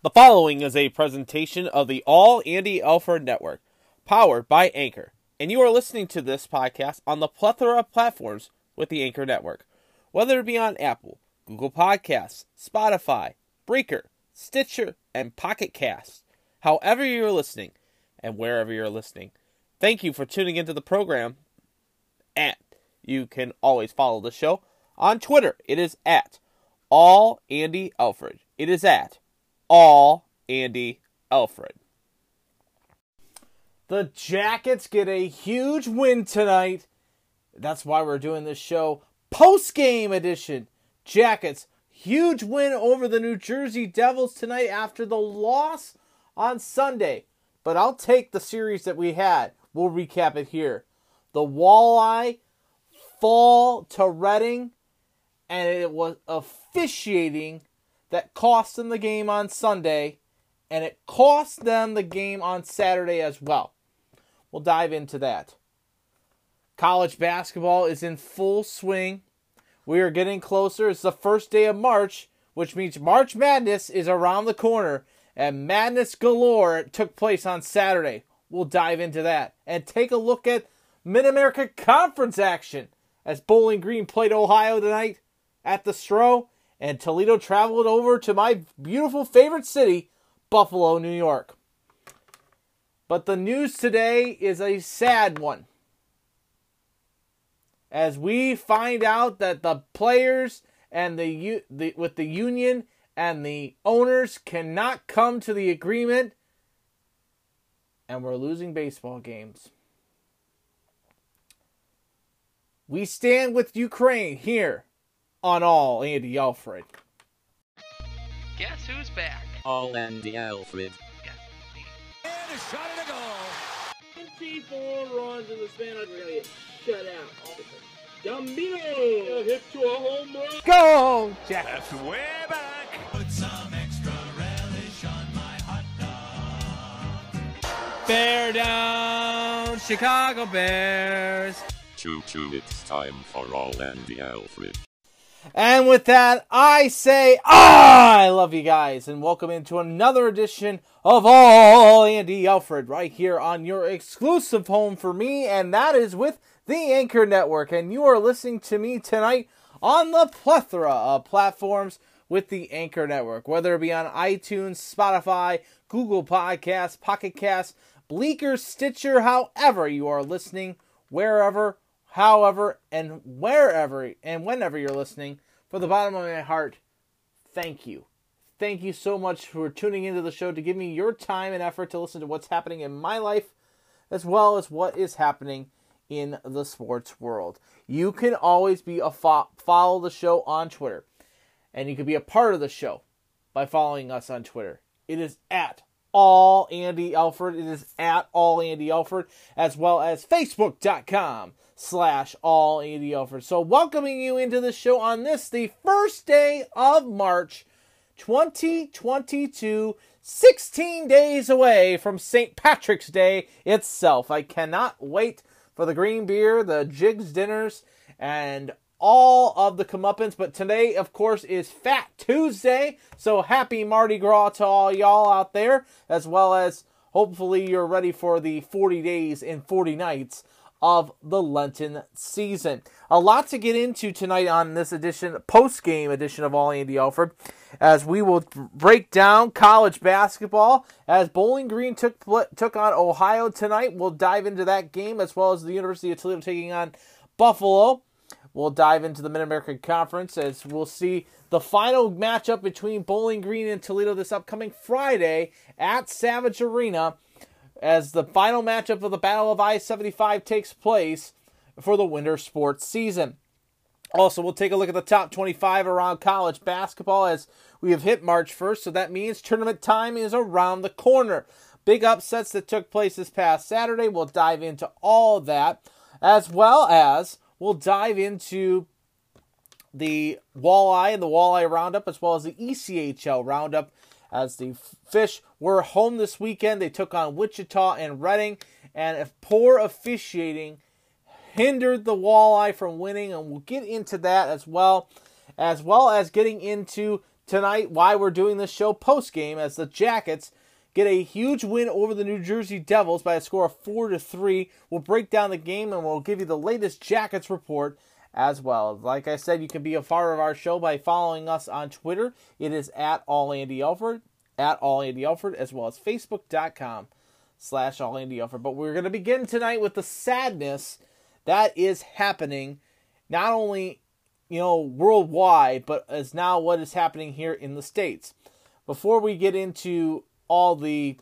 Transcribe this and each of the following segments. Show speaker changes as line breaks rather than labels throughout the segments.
The following is a presentation of the All Andy Alford Network, powered by Anchor, and you are listening to this podcast on the plethora of platforms with the Anchor Network, whether it be on Apple, Google Podcasts, Spotify, Breaker, Stitcher, and Pocket Casts. However you're listening, and wherever you're listening, thank you for tuning into the program. And you can always follow the show on Twitter. It is at All Andy Alfred. It is at all Andy Alfred. The Jackets get a huge win tonight. That's why we're doing this show post game edition. Jackets, huge win over the New Jersey Devils tonight after the loss on Sunday. But I'll take the series that we had. We'll recap it here. The Walleye fall to Reading, and it was officiating that cost them the game on Sunday, and it cost them the game on Saturday as well. We'll dive into that. College basketball is in full swing. We are getting closer. It's the first day of March, which means March Madness is around the corner, and Madness galore took place on Saturday. We'll dive into that and take a look at Mid America Conference action as Bowling Green played Ohio tonight at the Stroh and Toledo traveled over to my beautiful favorite city, Buffalo, New York. But the news today is a sad one. As we find out that the players and the, the with the union and the owners cannot come to the agreement and we're losing baseball games. We stand with Ukraine here on all Andy Alfred.
Guess who's back?
All Andy Alfred.
Guess.
And a shot and a goal.
24 runs in the span of we're gonna get shut out. Gambino hit to a home run. Go, Jack.
That's way back. Put some extra relish on my hot dog.
Bear down, Chicago Bears.
Choo choo, it's time for All Andy Alfred.
And with that, I say, ah, I love you guys, and welcome into another edition of All Andy Alfred right here on your exclusive home for me, and that is with the Anchor Network. And you are listening to me tonight on the plethora of platforms with the Anchor Network, whether it be on iTunes, Spotify, Google Podcasts, Pocket Casts, Breaker, Stitcher, however you are listening, wherever however, and wherever and whenever you're listening, from the bottom of my heart, thank you. Thank you so much for tuning into the show to give me your time and effort to listen to what's happening in my life, as well as what is happening in the sports world. You can always be a fo- follow the show on Twitter, and you can be a part of the show by following us on Twitter. It is at all Andy Alfred. It is at all Andy Alfred, as well as Facebook.com slash all Andy Alfred. So welcoming you into the show on this, the first day of March 2022, 16 days away from St. Patrick's Day itself. I cannot wait for the green beer, the jigs dinners, and all of the comeuppance. But today, of course, is Fat Tuesday. So happy Mardi Gras to all y'all out there, as well as hopefully you're ready for the 40 days and 40 nights of the Lenten season. A lot to get into tonight on this edition, post game edition of All Andy Alford, as we will break down college basketball. As Bowling Green took took on Ohio tonight, we'll dive into that game as well as the University of Toledo taking on Buffalo. We'll dive into the Mid American Conference as we'll see the final matchup between Bowling Green and Toledo this upcoming Friday at Savage Arena as the final matchup of the Battle of I 75 takes place for the winter sports season. Also, we'll take a look at the top 25 around college basketball as we have hit March 1st, so that means tournament time is around the corner. Big upsets that took place this past Saturday. We'll dive into all that, as well as we'll dive into the walleye and the walleye roundup, as well as the ECHL roundup as the Fish were home this weekend. They took on Wichita and Reading, and if poor officiating hindered the Walleye from winning, and we'll get into that as well, as well as getting into tonight why we're doing this show post game as the Jackets get a huge win over the New Jersey Devils by a score of 4 to 3. We'll break down the game and we'll give you the latest Jackets report as well. Like I said, you can be a part of our show by following us on Twitter. It is at all Andy Alford, at all Andy Alford, as well as Facebook.com slash all Andy Alford. But we're going to begin tonight with the sadness that is happening, not only you know worldwide, but as now what is happening here in the states. Before we get into all the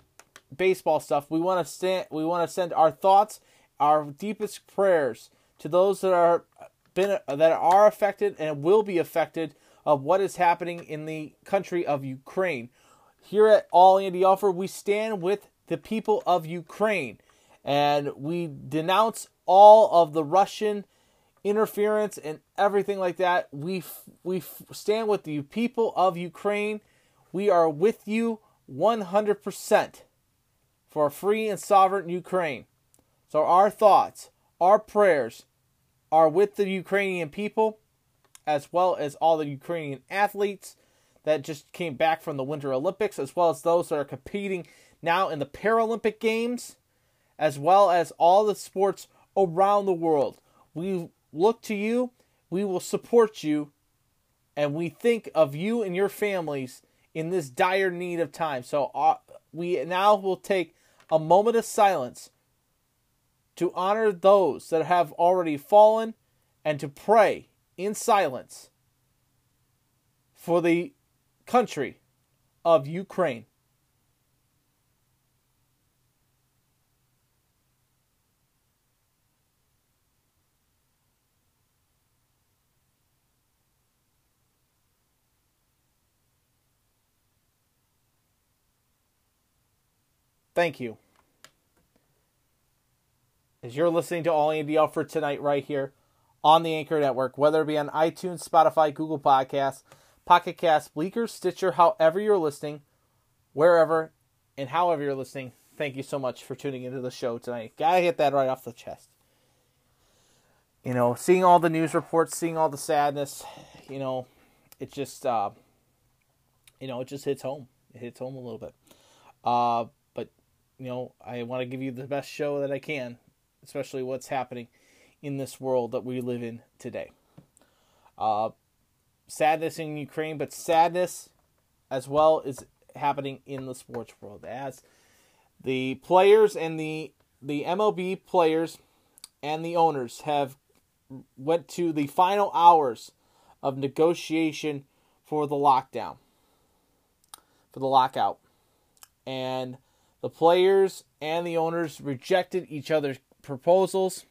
baseball stuff, we want to stand, we want to send our thoughts, our deepest prayers to those that are been that are affected and will be affected of what is happening in the country of Ukraine. Here at All Andy Offer, we stand with the people of Ukraine and we denounce all of the Russian interference and everything like that. We we stand with the people of Ukraine. We are with you 100% for a free and sovereign Ukraine. So our thoughts, our prayers are with the Ukrainian people as well as all the Ukrainian athletes that just came back from the Winter Olympics as well as those that are competing now in the Paralympic Games as well as all the sports around the world. We look to you, we will support you, and we think of you and your families in this dire need of time. So uh, we now will take a moment of silence to honor those that have already fallen and to pray in silence for the country of Ukraine. Thank you. As you're listening to All Andy Alford tonight, right here on the Anchor Network, whether it be on iTunes, Spotify, Google Podcasts, Pocket Cast, Breaker, Stitcher, however you're listening, wherever and however you're listening, thank you so much for tuning into the show tonight. Gotta get that right off the chest. You know, seeing all the news reports, seeing all the sadness, you know, it just, uh, you know, it just hits home. It hits home a little bit. Uh, you know, I want to give you the best show that I can, especially what's happening in this world that we live in today. Uh, sadness in Ukraine, but sadness as well is happening in the sports world as the players and the the MLB players and the owners have went to the final hours of negotiation for the lockdown for the lockout and the players and the owners rejected each other's proposals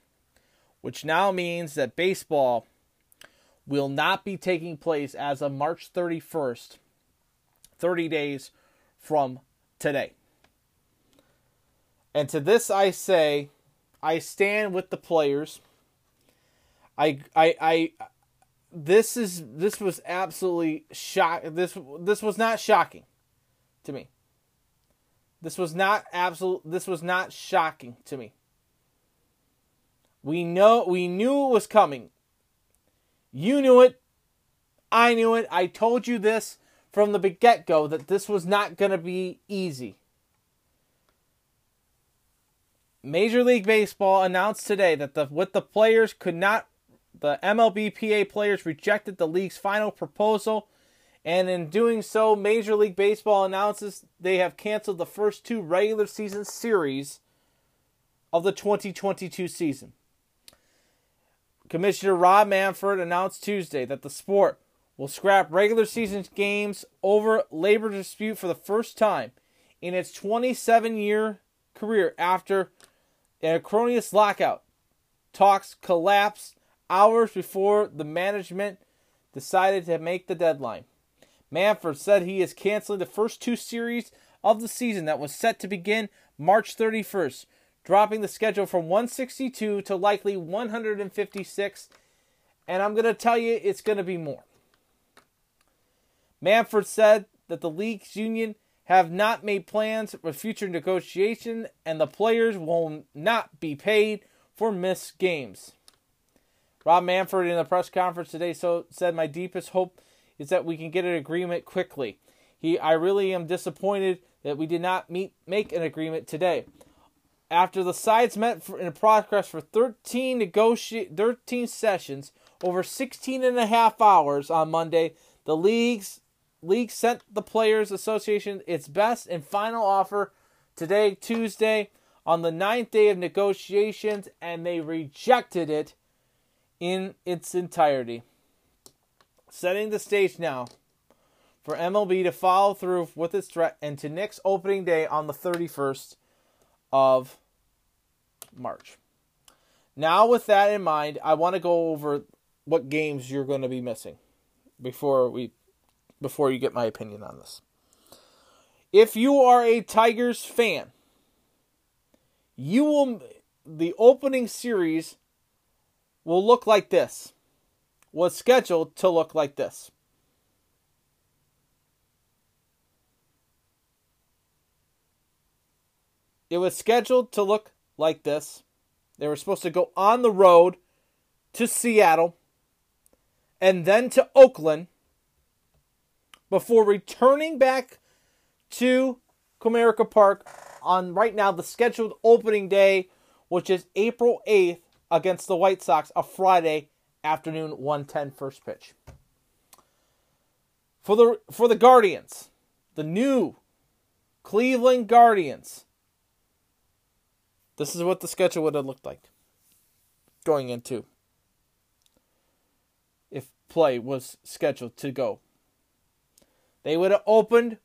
which now means that baseball will not be taking place as of March 31st, 30 days from today. And to this I say, I stand with the players. I I I this is this was absolutely shock this this was not shocking to me. This was not absolute this was not shocking to me. We know we knew it was coming. You knew it. I knew it. I told you this from the get go that this was not going to be easy. Major League Baseball announced today that the with the players could not the MLBPA players rejected the league's final proposal and in doing so Major League Baseball announces they have canceled the first two regular season series of the 2022 season. Commissioner Rob Manfred announced Tuesday that the sport will scrap regular season games over labor dispute for the first time in its 27 year career after an acrimonious lockout. Talks collapsed hours before the management decided to make the deadline. Manfred said he is canceling the first two series of the season that was set to begin March 31st, dropping the schedule from 162 to likely 156. And I'm going to tell you, it's going to be more. Manfred said that the league's union have not made plans for future negotiation and the players will not be paid for missed games. Rob Manfred in the press conference today so said my deepest hope is that we can get an agreement quickly. He, I really am disappointed that we did not meet make an agreement today. After the sides met for, in progress for 13 negoti- 13 sessions over 16 and a half hours on Monday, the league's league sent the players association its best and final offer today Tuesday on the ninth day of negotiations and they rejected it in its entirety setting the stage now for MLB to follow through with its threat and to nix opening day on the 31st of March. Now, with that in mind, I want to go over what games you're going to be missing before we before you get my opinion on this. If you are a Tigers fan, you will the opening series will look like this. Was scheduled to look like this. It was scheduled to look like this. They were supposed to go on the road to Seattle and then to Oakland before returning back to Comerica Park on right now the scheduled opening day, which is April 8th against the White Sox, a Friday afternoon 110 first pitch. For the for the Guardians, the new Cleveland Guardians. This is what the schedule would have looked like going into if play was scheduled to go. They would have opened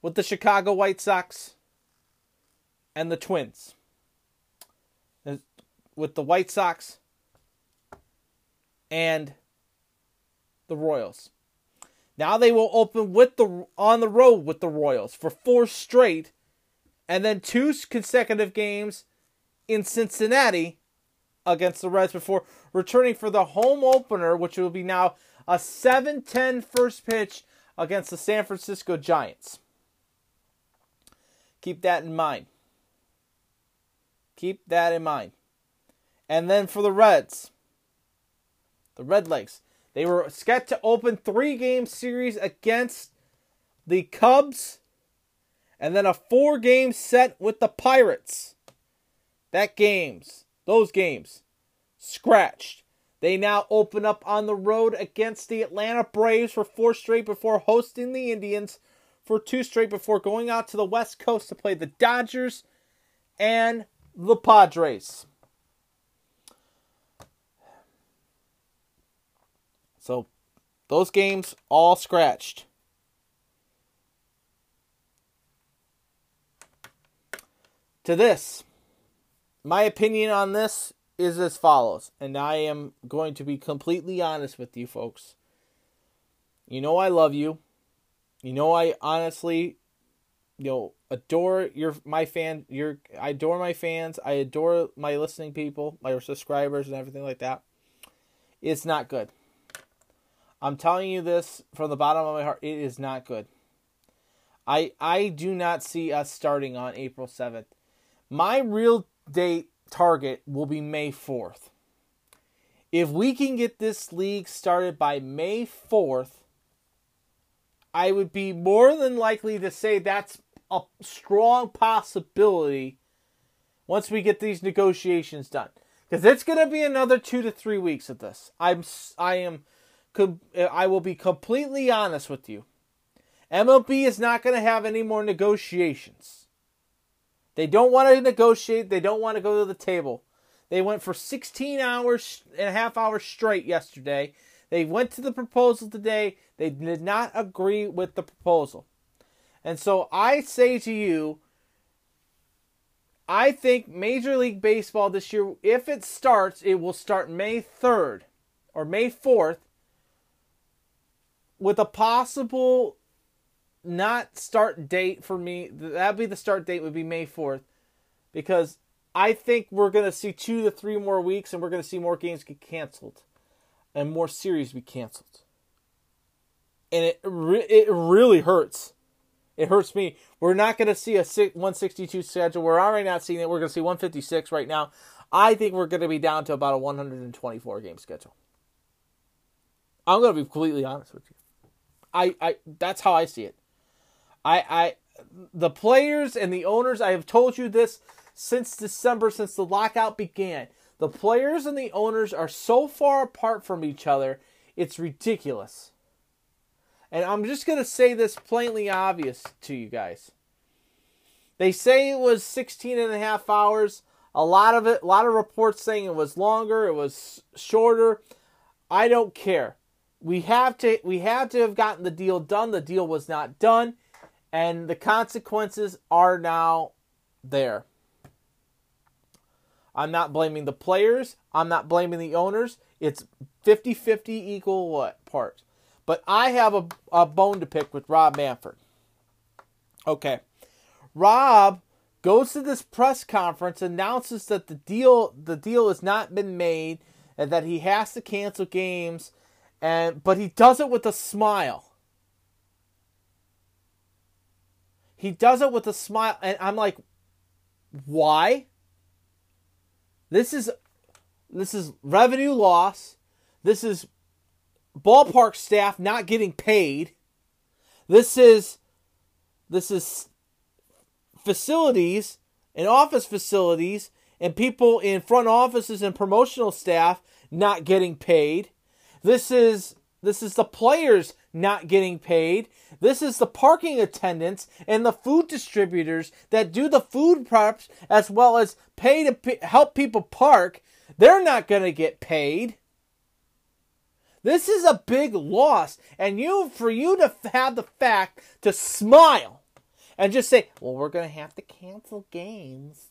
with the Chicago White Sox and the Twins. With the White Sox and the Royals. Now they will open with the on the road with the Royals for four straight and then two consecutive games in Cincinnati against the Reds before returning for the home opener which will be now a 7-10 first pitch against the San Francisco Giants. Keep that in mind. Keep that in mind. And then for the Reds, the Red Legs, they were set to open three game series against the Cubs and then a four game set with the Pirates. That games, those games, scratched. They now open up on the road against the Atlanta Braves for four straight before hosting the Indians for two straight before going out to the West Coast to play the Dodgers and the Padres. So those games all scratched. To this, my opinion on this is as follows, and I am going to be completely honest with you folks. You know I love you. You know I honestly you know adore your my fan your I adore my fans. I adore my listening people, my subscribers and everything like that. It's not good. I'm telling you this from the bottom of my heart. It is not good. I I do not see us starting on April 7th. My real date target will be May 4th. If we can get this league started by May 4th, I would be more than likely to say that's a strong possibility once we get these negotiations done. Because it's going to be another two to three weeks of this. I'm I am Uh, I will be completely honest with you. MLB is not going to have any more negotiations. They don't want to negotiate. They don't want to go to the table. They went for 16 hours and a half hours straight yesterday. They went to the proposal today. They did not agree with the proposal. And so I say to you, I think Major League Baseball this year, if it starts, it will start May 3rd or May 4th with a possible not start date for me. That'd be the start date would be May 4th because I think we're going to see two to three more weeks and we're going to see more games get canceled and more series be canceled. And it re- it really hurts. It hurts me. We're not going to see a 162 schedule. We're already not seeing it. We're going to see 156 right now. I think we're going to be down to about a 124 game schedule. I'm going to be completely honest with you. I, I that's how I see it. I I the players and the owners, I have told you this since December, since the lockout began. The players and the owners are so far apart from each other, it's ridiculous. And I'm just going to say this plainly obvious to you guys. They say it was 16 and a half hours. A lot of it, a lot of reports saying it was longer, it was shorter. I don't care. We have to we have to have gotten the deal done. The deal was not done and the consequences are now there. I'm not blaming the players. I'm not blaming the owners. It's 50 50 equal what part. But I have a, a bone to pick with Rob Manfred. Okay. Rob goes to this press conference, announces that the deal the deal has not been made and that he has to cancel games, and but he does it with a smile. He does it with a smile, and I'm like, why? This is this is revenue loss. This is ballpark staff not getting paid. This is this is facilities and office facilities and people in front offices and promotional staff not getting paid. This is this is the players not getting paid. This is the parking attendants and the food distributors that do the food preps as well as pay to p- help people park. They're not going to get paid. This is a big loss, and you for you to have the fact to smile and just say, "Well, we're going to have to cancel games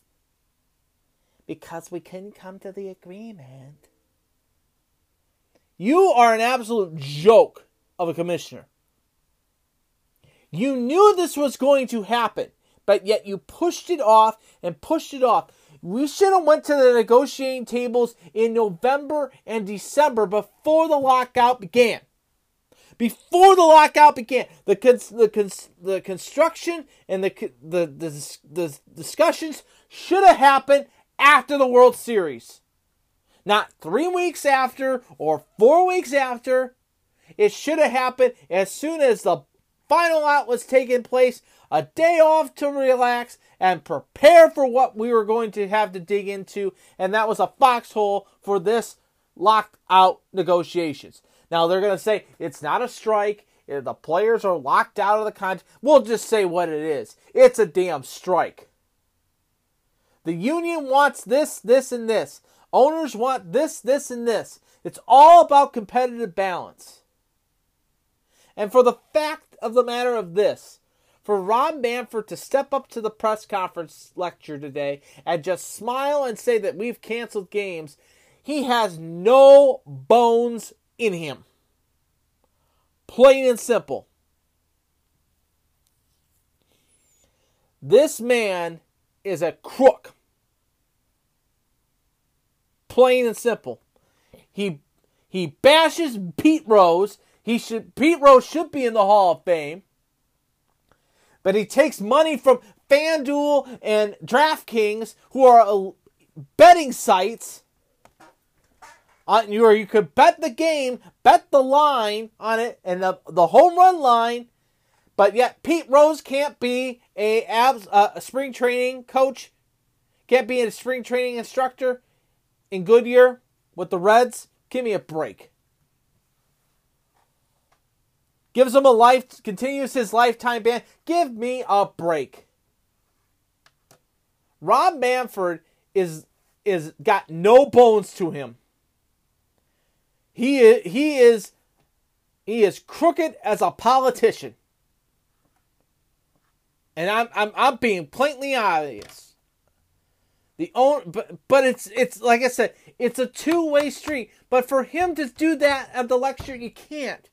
because we couldn't come to the agreement." You are an absolute joke of a commissioner. You knew this was going to happen, but yet you pushed it off and pushed it off. We should have went to the negotiating tables in November and December before the lockout began. Before the lockout began, the cons- the cons- the construction and the, the the the discussions should have happened after the World Series, not three weeks after or four weeks after. It should have happened as soon as the final out was taking place, a day off to relax and prepare for what we were going to have to dig into, and that was a foxhole for this locked out negotiations. Now they're going to say it's not a strike. eh, The players are locked out of the contract. We'll just say what it is. It's a damn strike. The union wants this, this, and this. Owners want this, this, and this. It's all about competitive balance. And for the fact of the matter of this, for Ron Manfred to step up to the press conference lecture today and just smile and say that we've canceled games, he has no bones in him. Plain and simple. This man is a crook. Plain and simple. He he bashes Pete Rose. He should Pete Rose should be in the Hall of Fame. But he takes money from FanDuel and DraftKings, who are uh, betting sites. On you or you could bet the game, bet the line on it, and the the home run line. But yet Pete Rose can't be a abs uh, a spring training coach, can't be a spring training instructor in Goodyear with the Reds. Give me a break. Gives him a life, continues his lifetime ban. Give me a break. Rob Manfred is is got no bones to him. He is, he is he is crooked as a politician. And I'm I'm I'm being plainly obvious. The own but but it's it's like I said, it's a two-way street. But for him to do that at the lecture, you can't.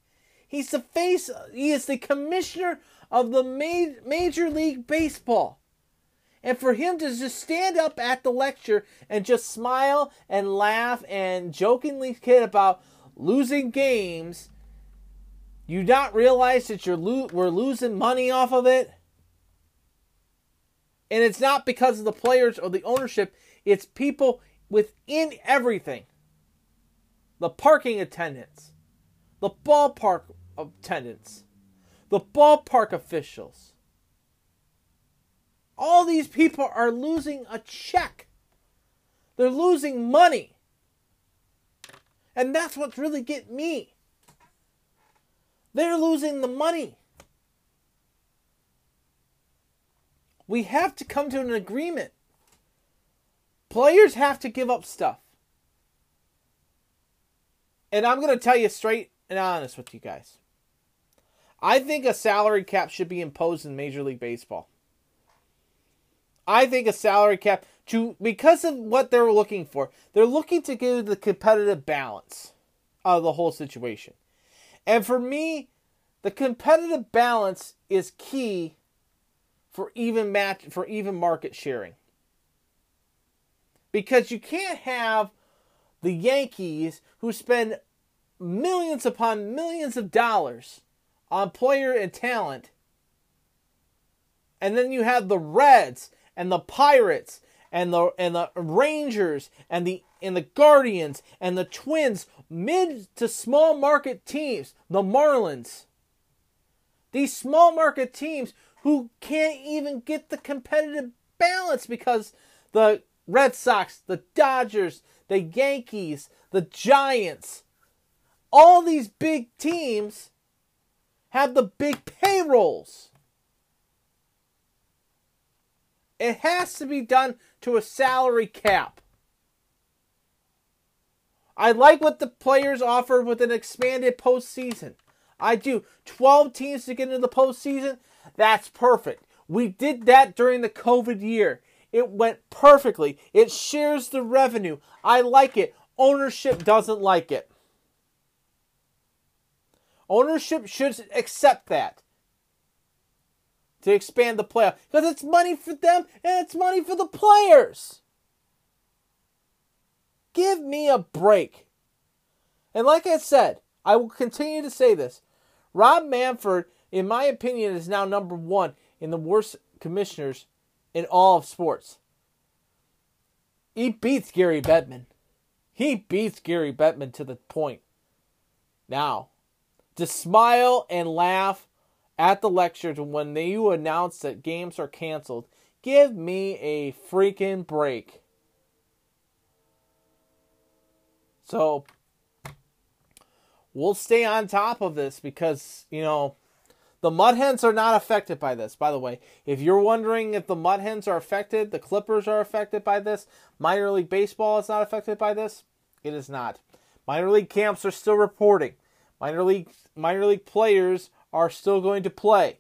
He's the face. He is the commissioner of the ma- Major League Baseball. And for him to just stand up at the lecture and just smile and laugh and jokingly kid about losing games, you not realize that you're lo- we're losing money off of it. And it's not because of the players or the ownership, it's people within everything. The parking attendants, the ballpark attendants, the ballpark officials. All these people are losing a check. They're losing money. And that's what's really getting me. They're losing the money. We have to come to an agreement. Players have to give up stuff. And I'm going to tell you straight and honest with you guys. I think a salary cap should be imposed in Major League Baseball. I think a salary cap to because of what they're looking for. They're looking to give the competitive balance of the whole situation. And for me, the competitive balance is key for even match for even market sharing. Because you can't have the Yankees who spend millions upon millions of dollars on player and talent. And then you have the Reds and the Pirates and the and the Rangers and the and the Guardians and the Twins, mid to small market teams, the Marlins. These small market teams who can't even get the competitive balance because the Red Sox, the Dodgers, the Yankees, the Giants, all these big teams have the big payrolls. It has to be done to a salary cap. I like what the players offer with an expanded postseason. I do. 12 teams to get into the postseason, that's perfect. We did that during the COVID year. It went perfectly. It shares the revenue. I like it. Ownership doesn't like it. Ownership should accept that to expand the playoff because it's money for them and it's money for the players. Give me a break. And like I said, I will continue to say this. Rob Manfred, in my opinion, is now number one in the worst commissioners in all of sports. He beats Gary Bettman. He beats Gary Bettman to the point. Now, to smile and laugh at the lectures when they, you announce that games are canceled, give me a freaking break. So, we'll stay on top of this because, you know, the Mud Hens are not affected by this, by the way. If you're wondering if the Mud Hens are affected, the Clippers are affected by this, minor league baseball is not affected by this, it is not. Minor league camps are still reporting. Minor league minor league players are still going to play.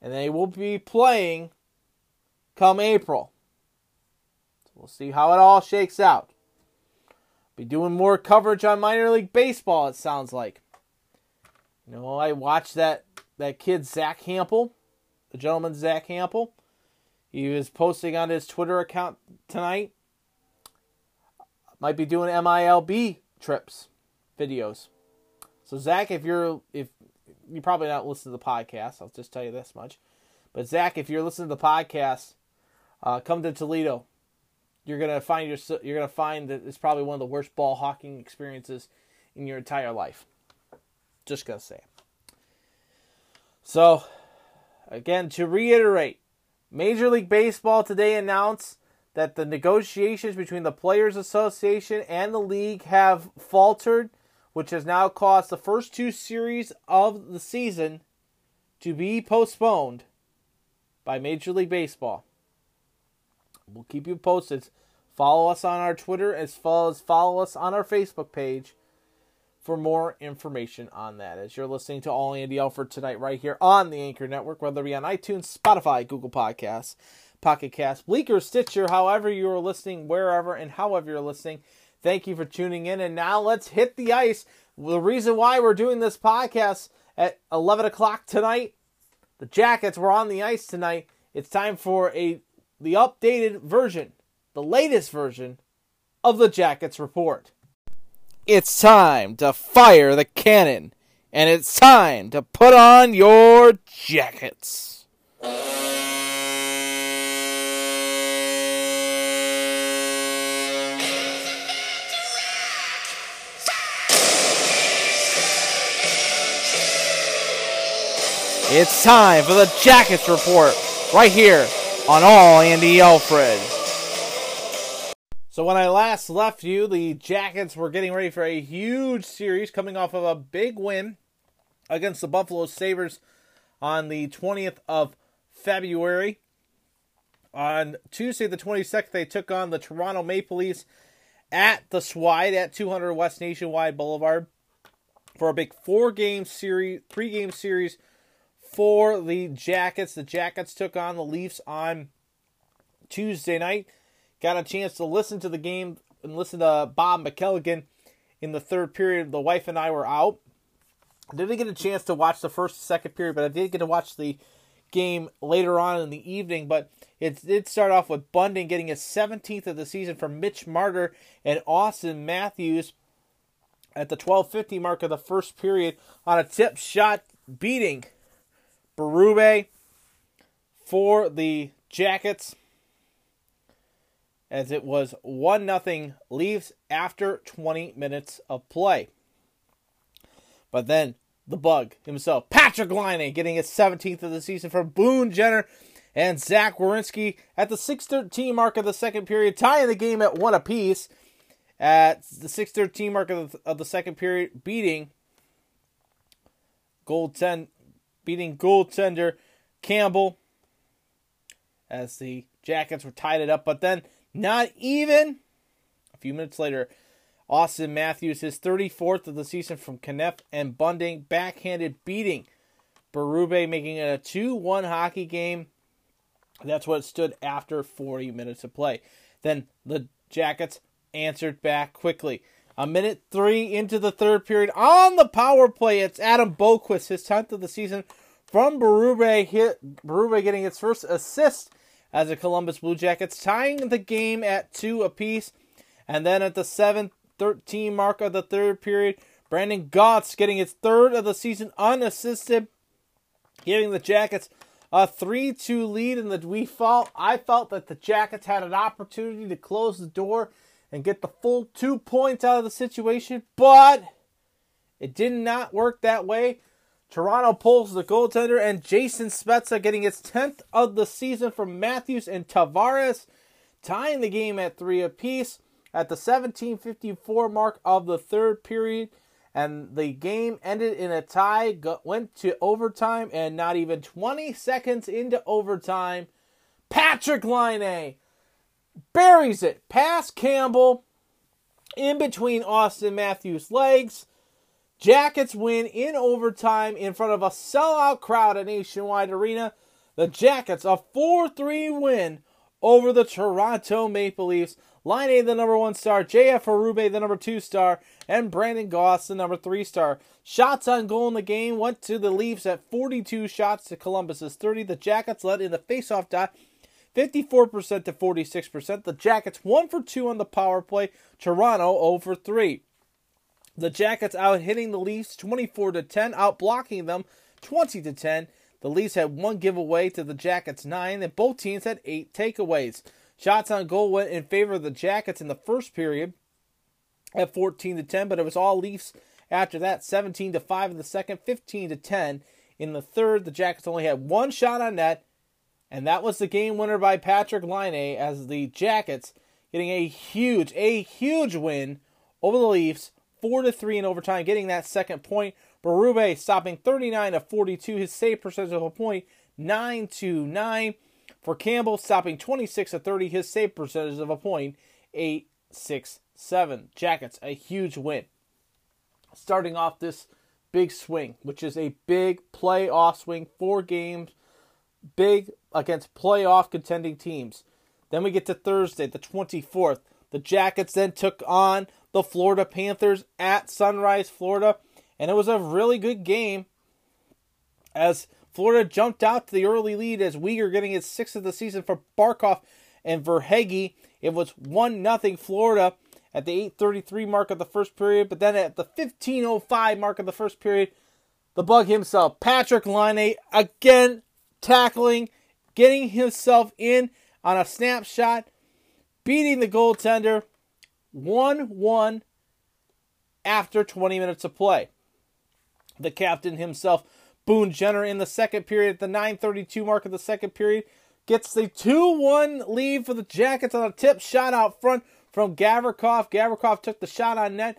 And they will be playing come April. So we'll see how it all shakes out. Be doing more coverage on minor league baseball, it sounds like. You know, I watched that that kid Zach Hampel, the gentleman Zach Hampel. He was posting on his Twitter account tonight. Might be doing MILB trips, videos. So Zach, if you're if you probably not listen to the podcast, I'll just tell you this much. But Zach, if you're listening to the podcast, uh, come to Toledo. You're gonna find your you're gonna find that it's probably one of the worst ball hawking experiences in your entire life. Just gonna say. So, again, to reiterate, Major League Baseball today announced that the negotiations between the Players Association and the league have faltered, which has now caused the first two series of the season to be postponed by Major League Baseball. We'll keep you posted. Follow us on our Twitter as well as follow us on our Facebook page for more information on that. As you're listening to All Andy Alford tonight, right here on the Anchor Network, whether it be on iTunes, Spotify, Google Podcasts, Pocket Cast, Breaker, Stitcher, however you are listening, wherever and however you're listening. Thank you for tuning in. And now let's hit the ice. The reason why we're doing this podcast at 11 o'clock tonight, the Jackets were on the ice tonight. It's time for a the updated version, the latest version of the Jackets report. It's time to fire the cannon, and it's time to put on your jackets. It's time for the Jackets Report right here on All Andy Alfred. So, when I last left you, the Jackets were getting ready for a huge series coming off of a big win against the Buffalo Sabres on the 20th of February. On Tuesday, the 22nd, they took on the Toronto Maple Leafs at the Swide at 200 West Nationwide Boulevard for a big four game series, three game series for the Jackets. The Jackets took on the Leafs on Tuesday night. Got a chance to listen to the game and listen to Bob McKelligan in the third period. The wife and I were out. Didn't get a chance to watch the first second period, but I did get to watch the game later on in the evening. But it did start off with Bunting getting his 17th of the season from Mitch Marner and Austin Matthews at the 12:50 mark of the first period on a tip shot beating Berube for the Jackets as it was 1 nothing Leafs after 20 minutes of play. But then the bug himself, Patrik Laine, getting his 17th of the season from Boone Jenner and Zach Werenski at the 6:13 mark of the second period, tying the game at one apiece. At the 6:13 mark of the, of the second period, beating gold goaltend, beating goaltender Campbell as the Jackets were tied it up. But then, not even a few minutes later, Austin Matthews, his 34th of the season from Kneff and Bunting, backhanded beating Berube, making it a 2 1 hockey game. That's what stood after 40 minutes of play. Then the Jackets answered back quickly. A minute three into the third period on the power play, it's Adam Boqvist, his 10th of the season from Berube, hit Berube getting its first assist as the Columbus Blue Jackets, tying the game at two apiece. And then at the 7 13 mark of the third period, Brandon Gotts getting his third of the season unassisted, giving the Jackets a 3-2 lead. And we felt I felt that the Jackets had an opportunity to close the door and get the full two points out of the situation, but it did not work that way. Toronto pulls the goaltender and Jason Spezza getting his 10th of the season from Matthews and Tavares, tying the game at three apiece at the 1754 mark of the third period. And the game ended in a tie, went to overtime, and not even 20 seconds into overtime, Patrik Laine buries it past Campbell in between Austin Matthews' legs. Jackets win in overtime in front of a sellout crowd at Nationwide Arena. The Jackets a 4-3 win over the Toronto Maple Leafs. Line A, the number one star, JF Berube, the number two star, and Brandon Goss, the number three star. Shots on goal in the game went to the Leafs at 42 shots to Columbus's 30. The Jackets led in the faceoff dot 54% to 46%. The Jackets 1 for 2 on the power play. Toronto 0 for 3. The Jackets out hitting the Leafs 24 to 10, out blocking them 20 to 10. The Leafs had one giveaway to the Jackets 9, and both teams had 8 takeaways. Shots on goal went in favor of the Jackets in the first period at 14 to 10, but it was all Leafs after that 17 to 5 in the second, 15 to 10 in the third. The Jackets only had one shot on net, and that was the game winner by Patrik Laine as the Jackets getting a huge, a huge win over the Leafs, 4 to 3 in overtime, getting that second point. Berube stopping 39 to 42, his save percentage of a point 9 to 9. For Campbell stopping 26 to 30, his save percentage of a point 8 6 7. Jackets a huge win. Starting off this big swing, which is a big playoff swing, four games, big against playoff contending teams. Then we get to Thursday, the 24th. The Jackets then took on the Florida Panthers at Sunrise, Florida, and it was a really good game as Florida jumped out to the early lead as Uyghur getting his sixth of the season for Barkov and Verhaeghe. It was 1 0 Florida at the 8.33 mark of the first period, but then at the 15.05 mark of the first period, the bug himself, Patrik Laine, again tackling, getting himself in on a snapshot, beating the goaltender 1 1 after 20 minutes of play. The captain himself, Boone Jenner in the second period at the 9:32 mark of the second period gets the 2-1 lead for the Jackets on a tip shot out front from Gavrikov. Gavrikov took the shot on net.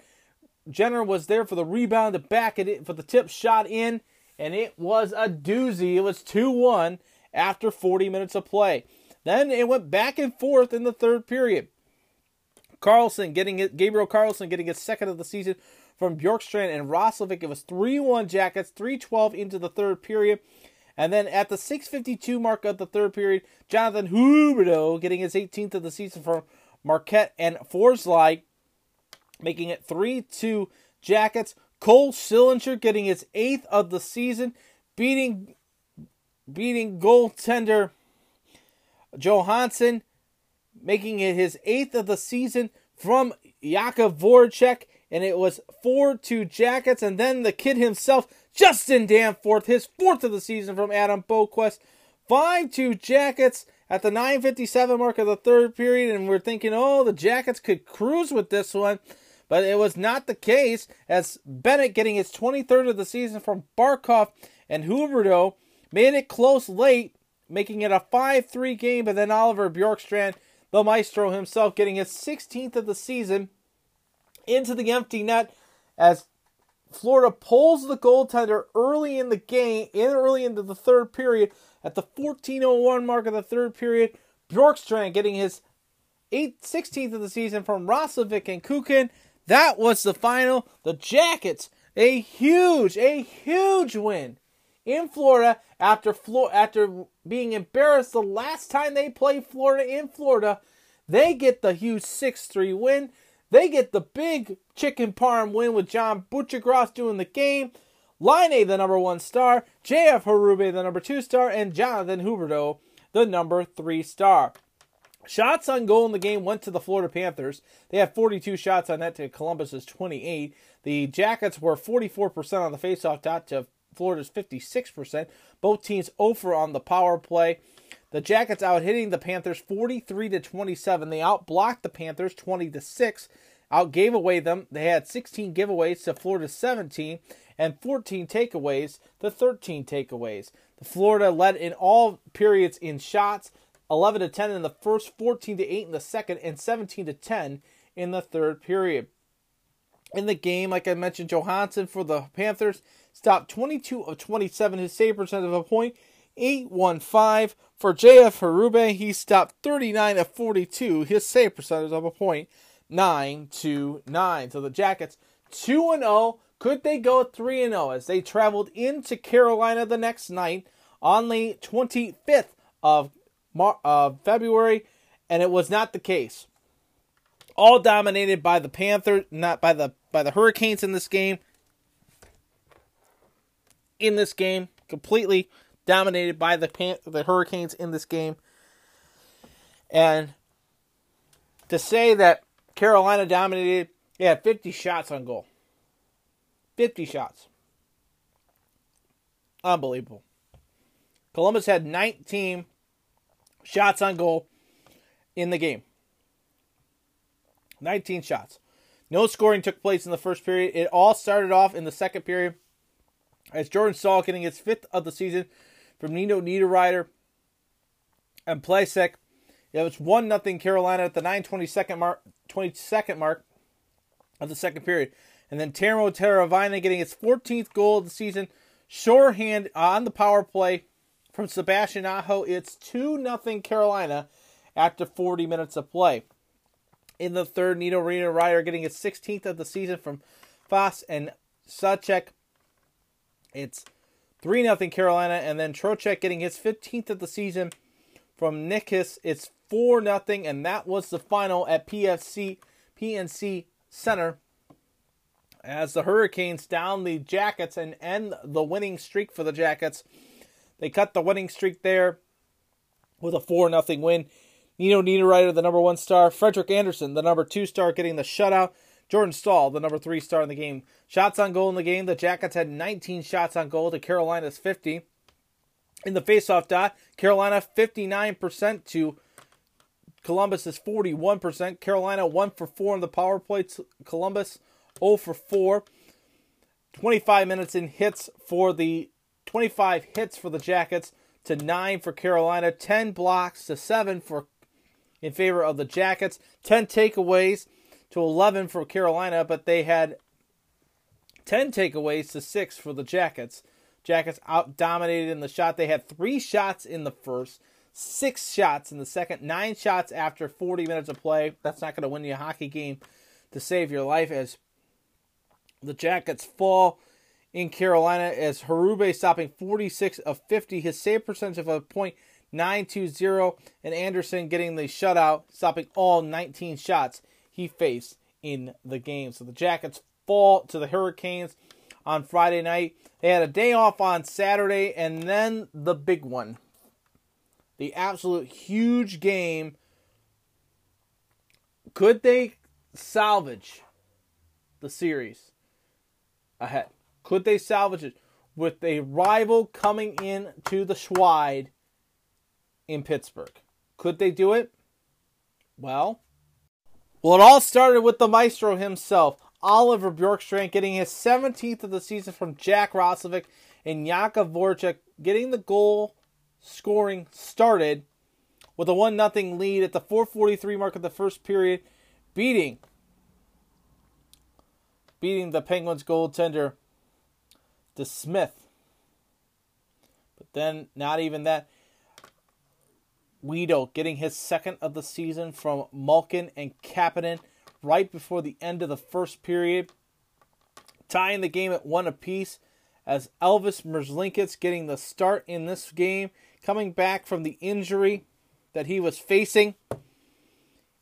Jenner was there for the rebound to back it for the tip shot in, and it was a doozy. It was 2-1 after 40 minutes of play. Then it went back and forth in the third period. Carlsson getting it, Gabriel Carlsson getting his second of the season from Bjorkstrand and Roslovic. It was 3 1 Jackets, 312 into the third period. And then at the 652 mark of the third period, Jonathan Huberdeau getting his 18th of the season from Marchment and Forsling, making it 3 2 Jackets. Cole Sillinger getting his eighth of the season, beating beating goaltender Johansson, making it his eighth of the season from Jakub Voracek, and it was 4 2 Jackets. And then the kid himself, Justin Danforth, his fourth of the season from Adam Boqvist, 5 2 Jackets at the 9.57 mark of the third period. And we're thinking, oh, the Jackets could cruise with this one. But it was not the case, as Bennett getting his 23rd of the season from Barkov and Huberdeau made it close late, making it a 5 3 game. But then Oliver Bjorkstrand, the maestro himself, getting his 16th of the season into the empty net as Florida pulls the goaltender early in the game, in early into the third period. At the 14:01 mark of the third period, Bjorkstrand getting his 8th, 16th of the season from Roslovic and Kukan. That was the final. The Jackets, a huge, a huge win in Florida after Flo- after being embarrassed the last time they played Florida in Florida. They get the huge 6-3 win. They get the big chicken parm win with John Butchergross doing the game. Laine, the number one star, JF Berube the number two star, and Jonathan Huberdeau the number three star. Shots on goal in the game went to the Florida Panthers. They had 42 shots on net to Columbus's 28. The Jackets were 44% on the faceoff dot to Florida's 56%. Both teams over on the power play. The Jackets out hitting the Panthers 43 to 27. They outblocked the Panthers 20 to 6. Out gave away them. They had 16 giveaways to Florida's 17 and 14 takeaways to 13 takeaways. The Florida led in all periods in shots, 11 to 10 in the first, 14 to 8 in the second, and 17 to 10 in the third period. In the game, like I mentioned, Johansson for the Panthers stopped 22 of 27, his save percentage of a point 815. For JF Berube, he stopped 39 of 42, his save percentage of a point 929. So the Jackets 2 and 0. Could they go 3 and 0 as they traveled into Carolina the next night on the 25th of Mar- uh, February, and it was not the case. All dominated by the Panthers, not by the by the Hurricanes in this game. In this game, completely dominated by the Pan- the Hurricanes in this game. And to say that Carolina dominated, they had 50 shots on goal. 50 shots. Unbelievable. Columbus had 19 shots on goal in the game. 19 shots. No scoring took place in the first period. It all started off in the second period as Jordan Staal getting his fifth of the season from Nino Niederreiter and Plasek. It was 1 nothing Carolina at the 922nd mark, 22nd mark of the second period. And then Teuvo Teravainen getting his 14th goal of the season, shorthand on the power play from Sebastian Aho. It's 2 nothing Carolina after 40 minutes of play. In the third, Nino Niederreiter getting his 16th of the season from Foss and Sacek. It's 3 0 Carolina. And then Trocheck getting his 15th of the season from Nikis. It's 4 0. And that was the final at PFC PNC Center as the Hurricanes down the Jackets and end the winning streak for the Jackets. They cut the winning streak there with a 4 0 win. Nino Niederreiter, the number one star. Frederik Andersen, the number two star, getting the shutout. Jordan Staal, the number three star in the game. Shots on goal in the game. The Jackets had 19 shots on goal to Carolina's 50. In the faceoff dot, Carolina 59% to Columbus's 41%. Carolina 1 for 4 in the power play. Columbus 0 for 4. 25 minutes in hits for the 25 hits for the Jackets to 9 for Carolina, 10 blocks to 7 for in favor of the Jackets, 10 takeaways to 11 for Carolina, but they had 10 takeaways to 6 for the Jackets. Jackets out dominated in the shot. They had 3 shots in the first, 6 shots in the second, 9 shots after 40 minutes of play. That's not going to win you a hockey game to save your life as the Jackets fall in Carolina as Berube stopping 46 of 50, his save percentage of a point 920, and Andersen getting the shutout, stopping all 19 shots he faced in the game. So the Jackets fall to the Hurricanes on Friday night. They had a day off on Saturday, and then the big one. The absolute huge game. Could they salvage the series ahead? Could they salvage it with a rival coming in to the Schwide in Pittsburgh? Could they do it? Well, well, it all started with the maestro himself, Oliver Bjorkstrand, getting his 17th of the season from Jack Roslovic and Jakub Voracek, getting the goal scoring started with a 1 0 lead at the 443 mark of the first period, beating beating the Penguins goaltender DeSmith. But then not even that. Guido getting his second of the season from Malkin and Kapanen right before the end of the first period, tying the game at one apiece. As Elvis Merzlikins getting the start in this game, coming back from the injury that he was facing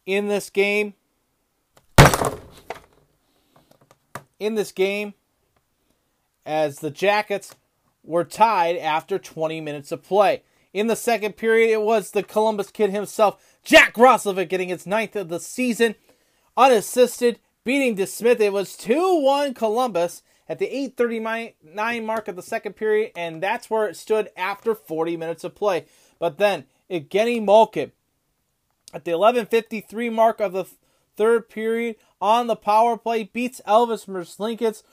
in this game. In this game, as the Jackets were tied after 20 minutes of play. In the second period, it was the Columbus kid himself, Jack Roslovic, getting his ninth of the season, unassisted, beating DeSmith. It was 2 1 Columbus at the 8.39 mark of the second period, and that's where it stood after 40 minutes of play. But then, Evgeny Malkin, at the 11.53 mark of the third period, on the power play, beats Elvis Merzlikins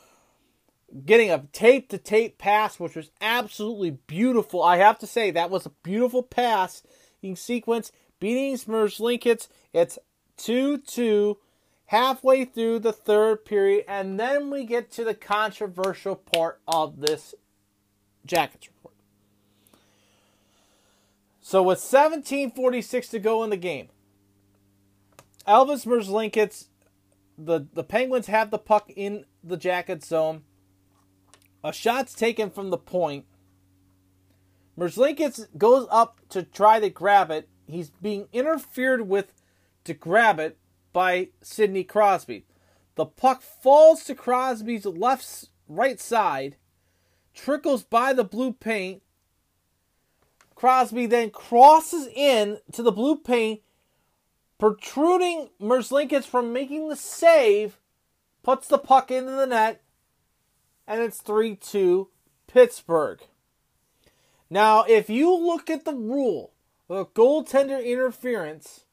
getting a tape to tape pass, which was absolutely beautiful. I have to say, that was a beautiful pass in sequence, beating Merzlikins. It's 2 2 halfway through the third period, and then we get to the controversial part of this Jackets report. So, with 17:46 to go in the game, Elvis Merzlikins, the the Penguins have the puck in the Jacket zone. A shot's taken from the point. Merzlikins goes up to try to grab it. He's being interfered with to grab it by Sidney Crosby. The puck falls to Crosby's left right side, trickles by the blue paint. Crosby then crosses in to the blue paint, protruding Merzlikins from making the save, puts the puck into the net, and it's 3 2 Pittsburgh. Now, if you look at the rule of goaltender interference,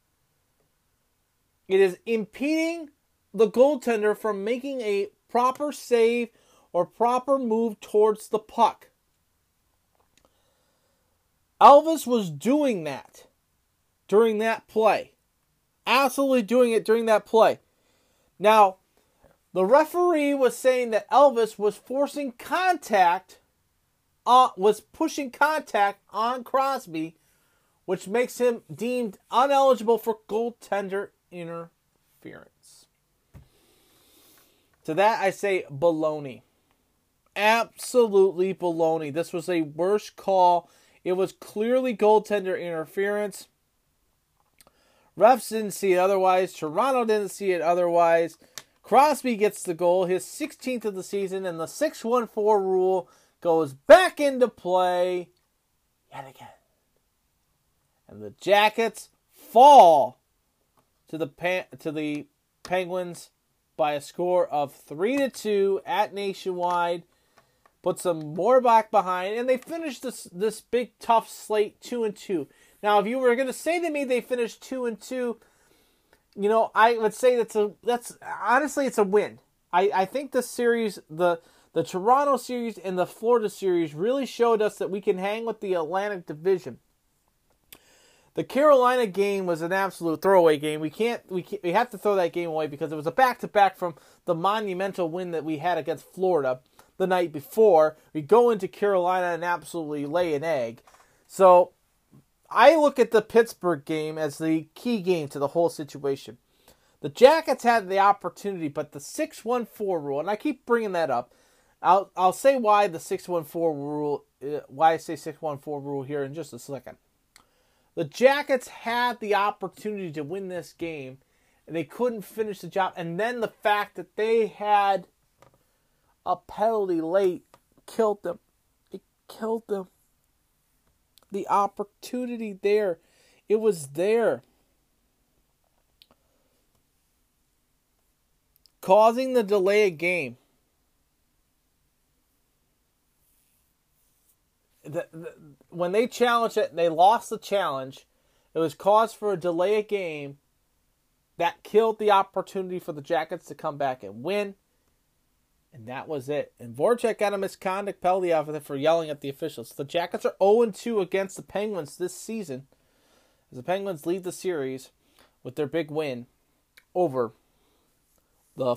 it is impeding the goaltender from making a proper save or proper move towards the puck. Elvis was doing that during that play. Absolutely doing it during that play. Now, the referee was saying that Elvis was forcing contact, uh, was pushing contact on Crosby, which makes him deemed uneligible for goaltender interference. To that, I say baloney. Absolutely baloney. This was a worse call. It was clearly goaltender interference. Refs didn't see it otherwise. Toronto didn't see it otherwise. Crosby gets the goal, his 16th of the season, and the 614 rule goes back into play yet again. And the Jackets fall to the Pan- to the Penguins by a score of 3 to 2 at Nationwide. Put some more back behind and they finished this this big tough slate 2 and 2. Now, if you were going to say to me they finished 2 and 2, you know, I would say that's a that's honestly it's a win. I, I think the series the The Toronto series and the Florida series really showed us that we can hang with the Atlantic Division. The Carolina game was an absolute throwaway game. We can't we can't, we have to throw that game away because it was a back to back from the monumental win that we had against Florida the night before. We go into Carolina and absolutely lay an egg. So I look at the Pittsburgh game as the key game to the whole situation. The Jackets had the opportunity, but the 614 rule, and I keep bringing that up. I'll I'll say why the 614 rule uh, why I say 614 rule here in just a second. The Jackets had the opportunity to win this game and they couldn't finish the job and then the fact that they had a penalty late killed them. It killed them. The opportunity there. It was there. Causing the delay of game. The, the, when they challenged it, they lost the challenge. It was cause for a delay of game that killed the opportunity for the Jackets to come back and win. And that was it. And Voracek got a misconduct penalty off of it for yelling at the officials. The Jackets are 0 2 against the Penguins this season. As the Penguins lead the series with their big win over the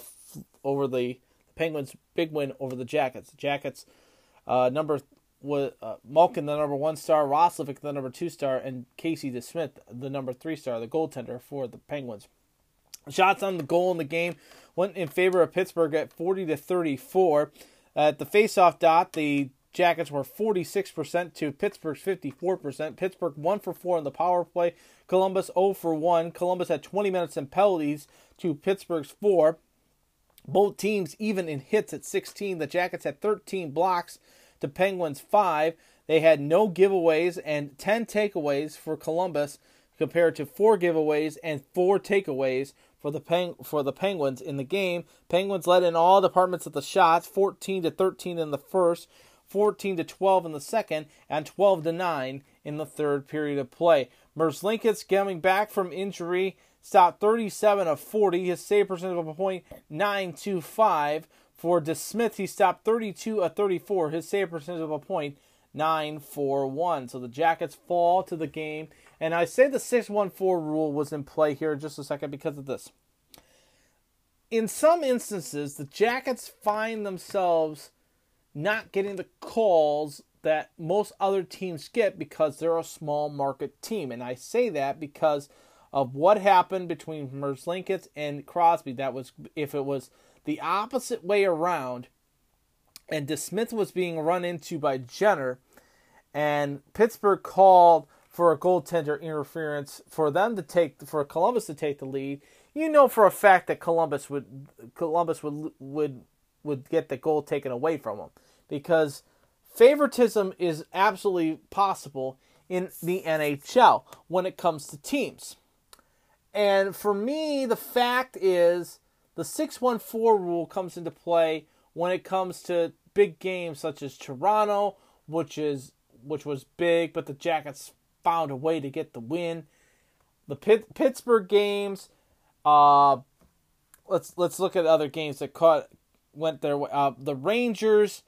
over the Penguins' big win over the Jackets. The Jackets uh, number was uh, Malkin, the number one star, Roslovic, the number two star, and Casey DeSmith, the number three star, the goaltender for the Penguins. Shots on the goal in the game went in favor of Pittsburgh at 40 to 34. At the faceoff dot, the Jackets were 46% to Pittsburgh's 54%. Pittsburgh 1 for 4 in the power play. Columbus 0 for 1. Columbus had 20 minutes in penalties to Pittsburgh's 4. Both teams even in hits at 16. The Jackets had 13 blocks to Penguins 5. They had no giveaways and 10 takeaways for Columbus compared to 4 giveaways and 4 takeaways for the Peng- for the Penguins in the game. Penguins led in all departments of the shots, 14 to 13 in the first, 14 to 12 in the second, and 12 to 9 in the third period of play. Merzlikins coming back from injury stopped 37 of 40. His save percentage of a point 925. For DeSmith, he stopped 32 of 34. His save percentage of a point 941. So the Jackets fall to the game. And I say the 614 rule was in play here just a second because of this. In some instances, the Jackets find themselves not getting the calls that most other teams get because they're a small market team. And I say that because of what happened between Merzlikins and Crosby. That was if it was the opposite way around and DeSmith was being run into by Jenner and Pittsburgh called for a goaltender interference for them to take for Columbus to take the lead, you know for a fact that Columbus would Columbus would would would get the goal taken away from them because favoritism is absolutely possible in the NHL when it comes to teams. And for me, the fact is the 614 rule comes into play when it comes to big games such as Toronto, which is which was big, but the Jackets found a way to get the win. The Pitt, Pittsburgh games, uh, let's let's look at other games that caught went their way. Uh, the Rangers,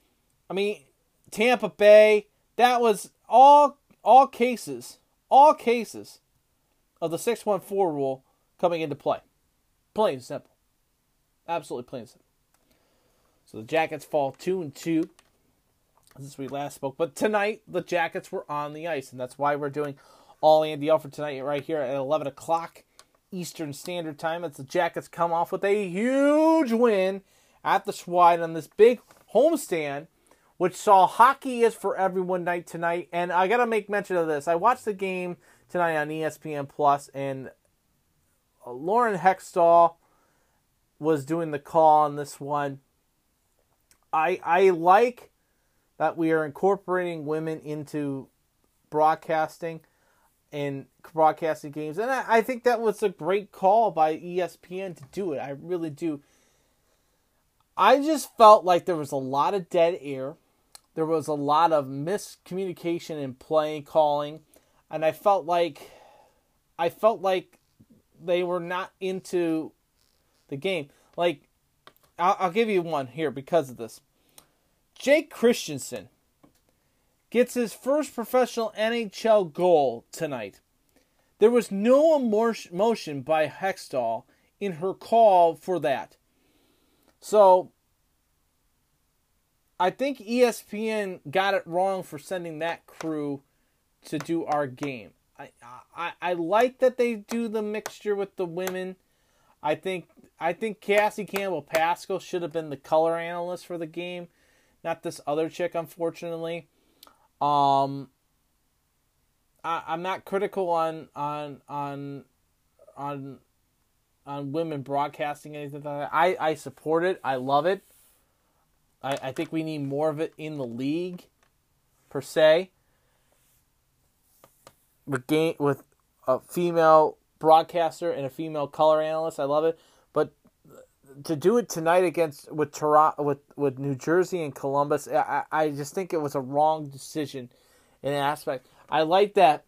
I mean Tampa Bay. That was all all cases, all cases of the six one four rule coming into play. Plain and simple, absolutely plain and simple. So the Jackets fall two and two since we last spoke. But tonight the Jackets were on the ice, and that's why we're doing all Andy L for tonight right here at eleven o'clock Eastern Standard Time. As the Jackets come off with a huge win at the Swide on this big homestand, which saw hockey is for everyone night tonight. And I gotta make mention of this. I watched the game tonight on ESPN Plus, and uh, Lauren Hextall was doing the call on this one. I I like that we are incorporating women into broadcasting and broadcasting games, and I, I think that was a great call by ESPN to do it. I really do. I just felt like there was a lot of dead air. There was a lot of miscommunication in playing calling, and I felt like I felt like they were not into the game. Like I'll, I'll give you one here because of this. Jake Christiansen gets his first professional NHL goal tonight. There was no emotion by Hextall in her call for that. So I think ESPN got it wrong for sending that crew to do our game. I, I I like that they do the mixture with the women. I think I think Cassie Campbell-Pascall should have been the color analyst for the game, not this other chick, unfortunately. Um, I, I'm not critical on on on on on women broadcasting anything like that. I I support it. I love it. I I think we need more of it in the league, per se. With game with a female broadcaster and a female color analyst, I love it. To do it tonight against with Toronto, with with New Jersey and Columbus, I, I just think it was a wrong decision in an aspect. I like that.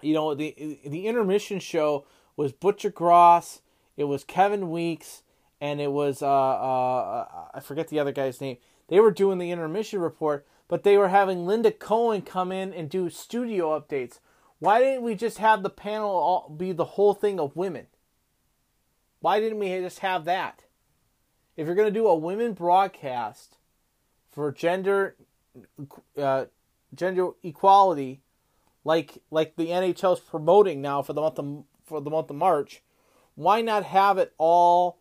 You know the the intermission show was Butcher Gross, it was Kevin Weeks, and it was uh, uh I forget the other guy's name. They were doing the intermission report, but they were having Linda Cohn come in and do studio updates. Why didn't we just have the panel all be the whole thing of women? Why didn't we just have that? If you're going to do a women broadcast for gender uh, gender equality, like like the NHL's promoting now for the month of for the month of March, why not have it all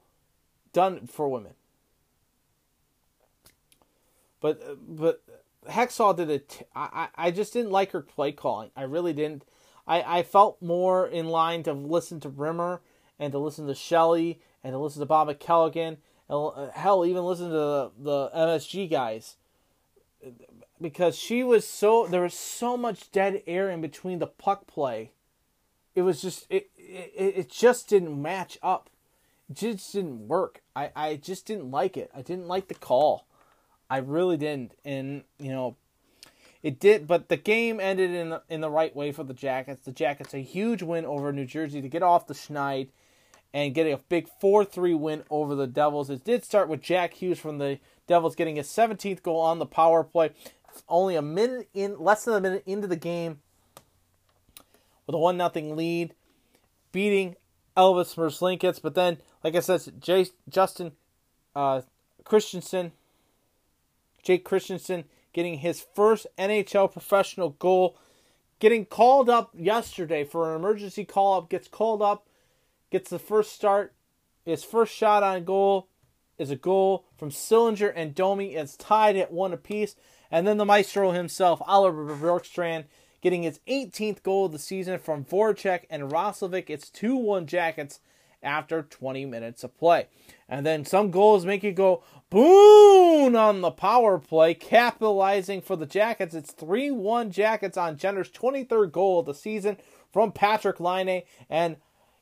done for women? But but Hextall did it. I I just didn't like her play calling. I really didn't. I I felt more in line to listen to Rimmer and to listen to Shelley and to listen to Bob McElligott and uh, hell even listen to the, the MSG guys because she was so there was so much dead air in between the puck play. It was just it it, it just didn't match up. It just didn't work. I, I just didn't like it. I didn't like the call. I really didn't. And you know, it did. But the game ended in the, in the right way for the Jackets. The Jackets a huge win over New Jersey to get off the schneid and getting a big 4-3 win over the Devils. It did start with Jack Hughes from the Devils getting his 17th goal on the power play. Only a minute in, less than a minute into the game, with a one nothing lead, beating Elvis Merzlikins. But then, like I said, Jay, Justin uh, Christiansen, Jake Christiansen, getting his first NHL professional goal, getting called up yesterday for an emergency call up, gets called up, gets the first start. His first shot on goal is a goal from Sillinger and Domi. It's tied at one apiece. And then the maestro himself, Oliver Bjorkstrand, getting his 18th goal of the season from Voracek and Roslovic. It's 2 1 Jackets after 20 minutes of play. And then some goals make you go boom on the power play, capitalizing for the Jackets. It's 3 1 Jackets on Jenner's 23rd goal of the season from Patrik Laine and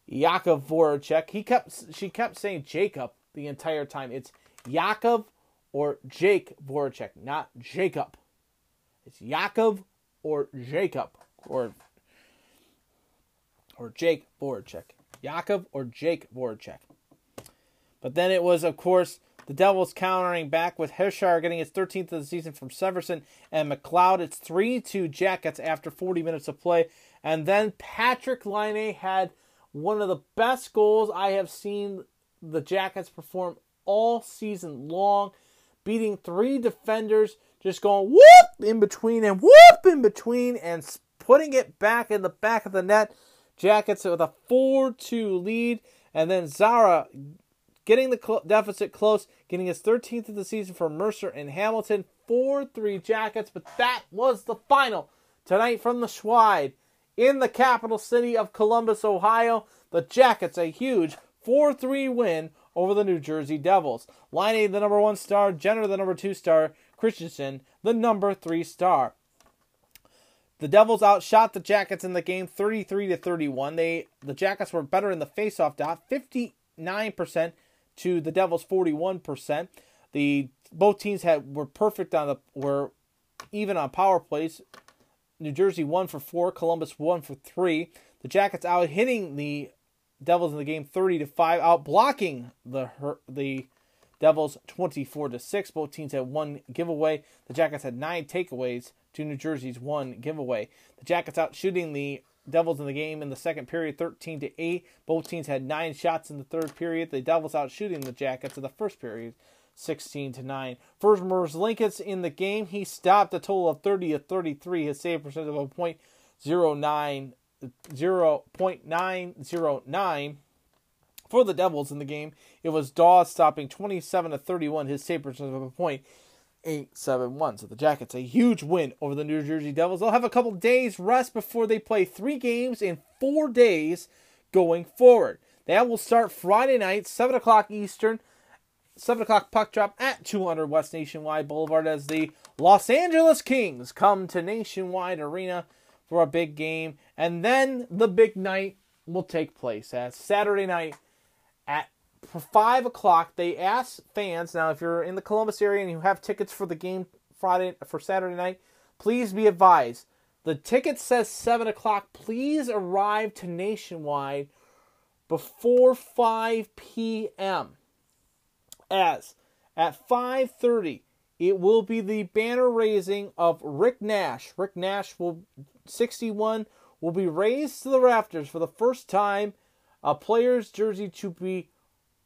Yakov Voracek. He kept she kept saying Jacob the entire time. It's Yakov or Jake Voracek, not Jacob. It's Yakov or Jacob or or Jake Voracek. Yakov or Jake Voracek. But then it was, of course, the Devils countering back with Hischier getting his 13th of the season from Severson and McLeod. It's 3 2 Jackets after 40 minutes of play. And then Patrik Laine had one of the best goals I have seen the Jackets perform all season long, beating three defenders, just going whoop in between and whoop in between and putting it back in the back of the net. Jackets with a 4 2 lead. And then Zara getting the cl- deficit close, getting his 13th of the season for Mercer and Hamilton. 4 3 Jackets. But that was the final tonight from the Schweid in the capital city of Columbus, Ohio. The Jackets a huge 4 3 win over the New Jersey Devils. Laine, the number one star, Jenner, the number two star, Christiansen, the number three star. The Devils outshot the Jackets in the game 33 to 31. They the Jackets were better in the faceoff dot, 59% to the Devils 41%. The both teams had were perfect on the were even on power plays. New Jersey 1 for 4, Columbus 1 for 3. The Jackets out hitting the Devils in the game 30 to 5, out blocking the the Devils 24 to 6. Both teams had one giveaway. The Jackets had nine takeaways to New Jersey's one giveaway. The Jackets out shooting the Devils in the game in the second period 13 to 8. Both teams had nine shots in the third period. The Devils out shooting the Jackets in the first period 16 to 9. First Linkets in the game, he stopped a total of 30 to 33. His save percentage of a point zero nine zero point nine zero nine for the Devils in the game. It was Daws stopping 27 to 31. His save percentage of a point 871. So the Jackets a huge win over the New Jersey Devils. They'll have a couple days rest before they play three games in four days going forward. That will start Friday night, 7 o'clock Eastern. 7 o'clock puck drop at 200 West Nationwide Boulevard as the Los Angeles Kings come to Nationwide Arena for a big game. And then the big night will take place as Saturday night at 5 o'clock. They ask fans, now if you're in the Columbus area and you have tickets for the game Friday for Saturday night, please be advised. The ticket says 7 o'clock. Please arrive to Nationwide before 5 p.m as at 5:30 it will be the banner raising of Rick Nash. Rick Nash will 61 will be raised to the rafters for the first time a player's jersey to be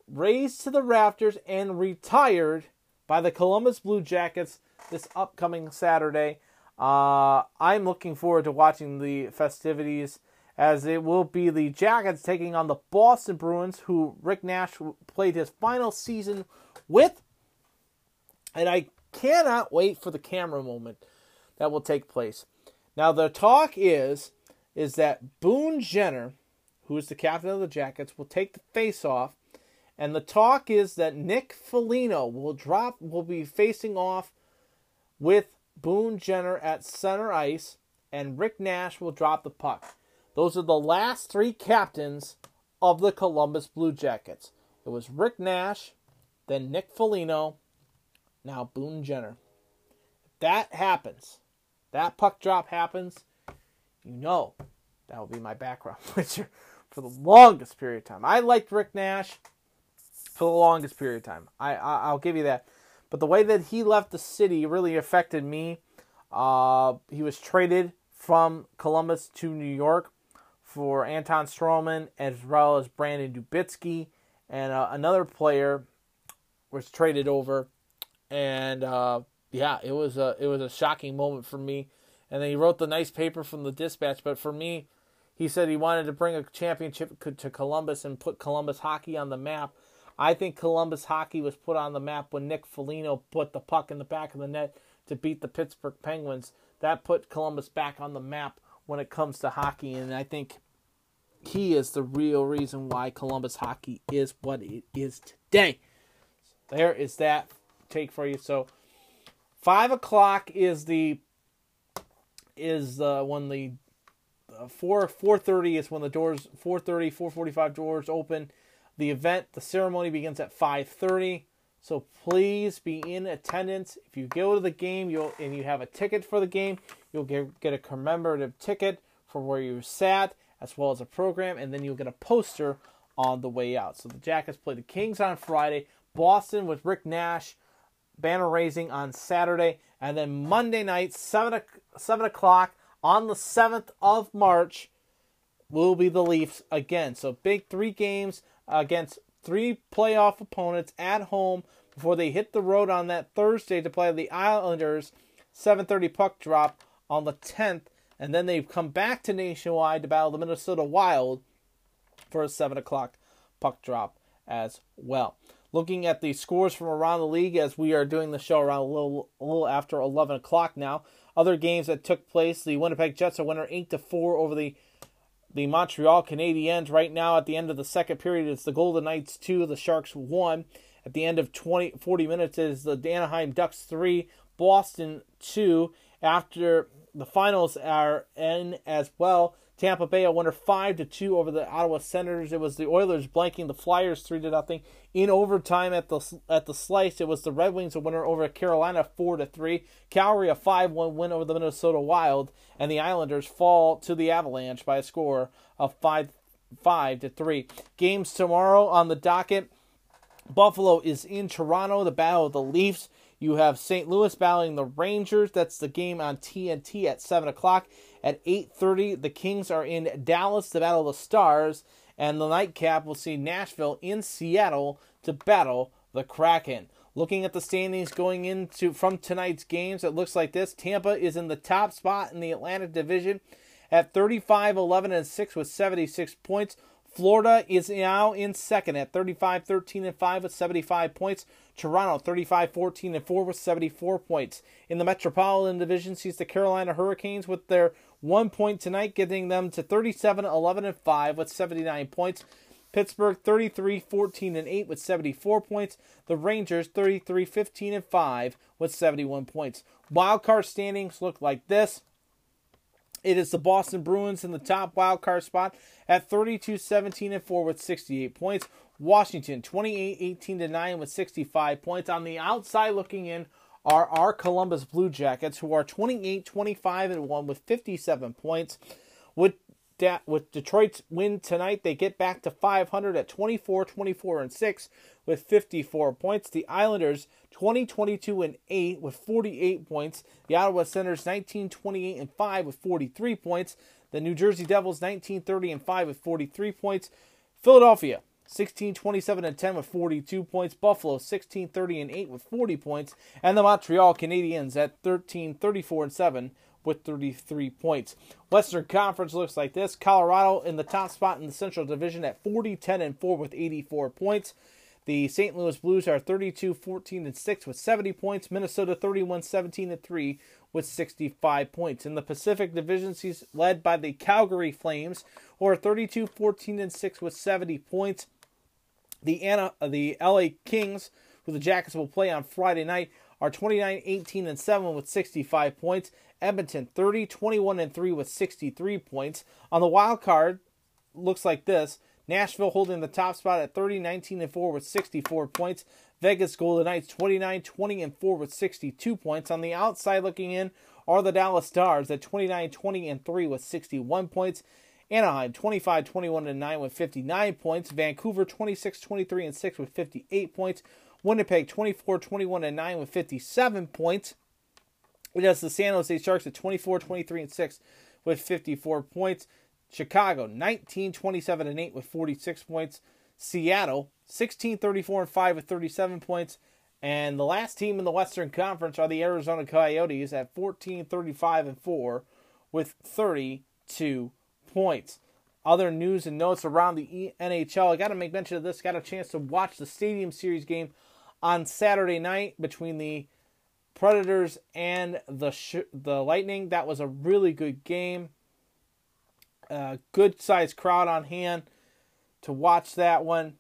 raised to the rafters and retired by the Columbus Blue Jackets this upcoming Saturday. Uh, I'm looking forward to watching the festivities as it will be the Jackets taking on the Boston Bruins, who Rick Nash played his final season with. And I cannot wait for the camera moment that will take place. Now the talk is is that Boone Jenner, who is the captain of the Jackets, will take the face off, and the talk is that Nick Foligno will drop will be facing off with Boone Jenner at center ice, and Rick Nash will drop the puck. Those are the last three captains of the Columbus Blue Jackets. It was Rick Nash, then Nick Foligno, now Boone Jenner. If that happens, that puck drop happens, you know that will be my background picture for the longest period of time. I liked Rick Nash for the longest period of time. I, I will give you that. But the way that he left the city really affected me. Uh, he was traded from Columbus to New York for Anton Stralman as well as Brandon Dubinsky and uh, another player was traded over, and uh, yeah, it was a it was a shocking moment for me. And then he wrote the nice paper from the Dispatch, but for me, he said he wanted to bring a championship to Columbus and put Columbus hockey on the map. I think Columbus hockey was put on the map when Nick Foligno put the puck in the back of the net to beat the Pittsburgh Penguins. That put Columbus back on the map when it comes to hockey, and I think he is the real reason why Columbus hockey is what it is today. So there is that take for you. So five o'clock is the is uh, when the uh, four four thirty is when the doors 4.30, 4.45 doors open. The event, the ceremony begins at five thirty. So please be in attendance. If you go to the game, you'll and you have a ticket for the game, you'll get get a commemorative ticket for where you sat as well as a program, and then you'll get a poster on the way out. So the Jackets play the Kings on Friday, Boston with Rick Nash, banner raising on Saturday, and then Monday night, 7, 7 o'clock on the 7th of March, will be the Leafs again. So big three games against three playoff opponents at home before they hit the road on that Thursday to play the Islanders. 7:30 puck drop on the 10th and then they've come back to Nationwide to battle the Minnesota Wild for a 7 o'clock puck drop as well. Looking at the scores from around the league as we are doing the show around a little, a little after 11 o'clock now. Other games that took place, the Winnipeg Jets are winner 8 to 4 over the the Montreal Canadiens. Right now, at the end of the second period, it's the Golden Knights 2, the Sharks 1. At the end of 20, 40 minutes, is the Anaheim Ducks 3, Boston 2. After the finals are in as well. Tampa Bay a winner five to two over the Ottawa Senators. It was the Oilers blanking the Flyers three to nothing in overtime at the at the slice. It was the Red Wings a winner over Carolina four to three. Calgary a five one win over the Minnesota Wild, and the Islanders fall to the Avalanche by a score of five five to three. Games tomorrow on the docket. Buffalo is in Toronto, the battle of the Leafs. You have St. Louis battling the Rangers. That's the game on TNT at seven o'clock. At eight thirty, the Kings are in Dallas, the battle the Stars, and the nightcap will see Nashville in Seattle to battle the Kraken. Looking at the standings going into from tonight's games, it looks like this: Tampa is in the top spot in the Atlantic Division at 35, 11, and 6 with 76 points. Florida is now in second at 35, 13, and 5 with 75 points. Toronto 35, 14, and 4 with 74 points. In the Metropolitan Division sees the Carolina Hurricanes with their one point tonight, getting them to 37, 11, and 5 with 79 points. Pittsburgh 33, 14, and 8 with 74 points. The Rangers 33, 15, and 5 with 71 points. Wildcard standings look like this. It is the Boston Bruins in the top wild card spot at 32 17 and 4 with 68 points. Washington 28 18 to 9 with 65 points. On the outside looking in are our Columbus Blue Jackets who are 28 25 and 1 with 57 points. With that with Detroit's win tonight, they get back to 500 at 24 24 and 6 with 54 points. The Islanders 20 22 and 8 with 48 points. The Ottawa Senators 19 28 and 5 with 43 points. The New Jersey Devils 19 30 and 5 with 43 points. Philadelphia 16 27 and 10 with 42 points. Buffalo 16 30 and 8 with 40 points. And the Montreal Canadiens at 13 34 and 7 with 33 points. Western Conference looks like this. Colorado in the top spot in the Central Division at 40 10 and 4 with 84 points. The St. Louis Blues are 32 14 and 6 with 70 points. Minnesota 31 17 and 3 with 65 points. In the Pacific Division, he's led by the Calgary Flames, who are 32 14 and 6 with 70 points. The Anna, uh, the LA Kings, who the Jackets will play on Friday night, are 29 18 and 7 with 65 points. Edmonton 30 21 and 3 with 63 points. On the wild card, looks like this. Nashville holding the top spot at 30 19 and 4 with 64 points. Vegas Golden Knights 29 20 and 4 with 62 points. On the outside looking in are the Dallas Stars at 29 20 and 3 with 61 points. Anaheim 25 21 and 9 with 59 points. Vancouver 26 23 and 6 with 58 points. Winnipeg 24 21 and 9 with 57 points. It has the San Jose Sharks at 24 23 and 6 with 54 points. Chicago 19 27 and 8 with 46 points. Seattle 16 34 and 5 with 37 points. And the last team in the Western Conference are the Arizona Coyotes at 14 35 and 4 with 32 points. Other news and notes around the NHL. I got to make mention of this. Got a chance to watch the Stadium Series game on Saturday night between the Predators and the sh- the Lightning. That was a really good game. Good sized crowd on hand to watch that one.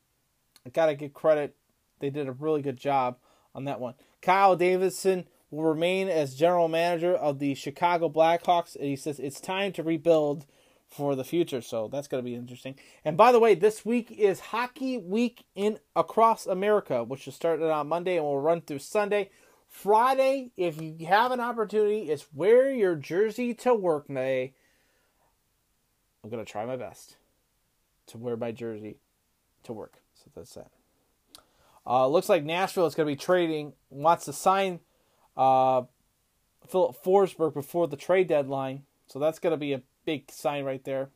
I gotta give credit; they did a really good job on that one. Kyle Davidson will remain as general manager of the Chicago Blackhawks, and he says it's time to rebuild for the future. So that's going to be interesting. And by the way, this week is Hockey Week in across America, which is started on Monday and will run through Sunday. Friday, if you have an opportunity, is wear your jersey to work day. I'm gonna try my best to wear my jersey to work. So that's that. Uh, looks like Nashville is going to be trading, wants to sign uh, Filip Forsberg before the trade deadline. So that's going to be a big sign right there.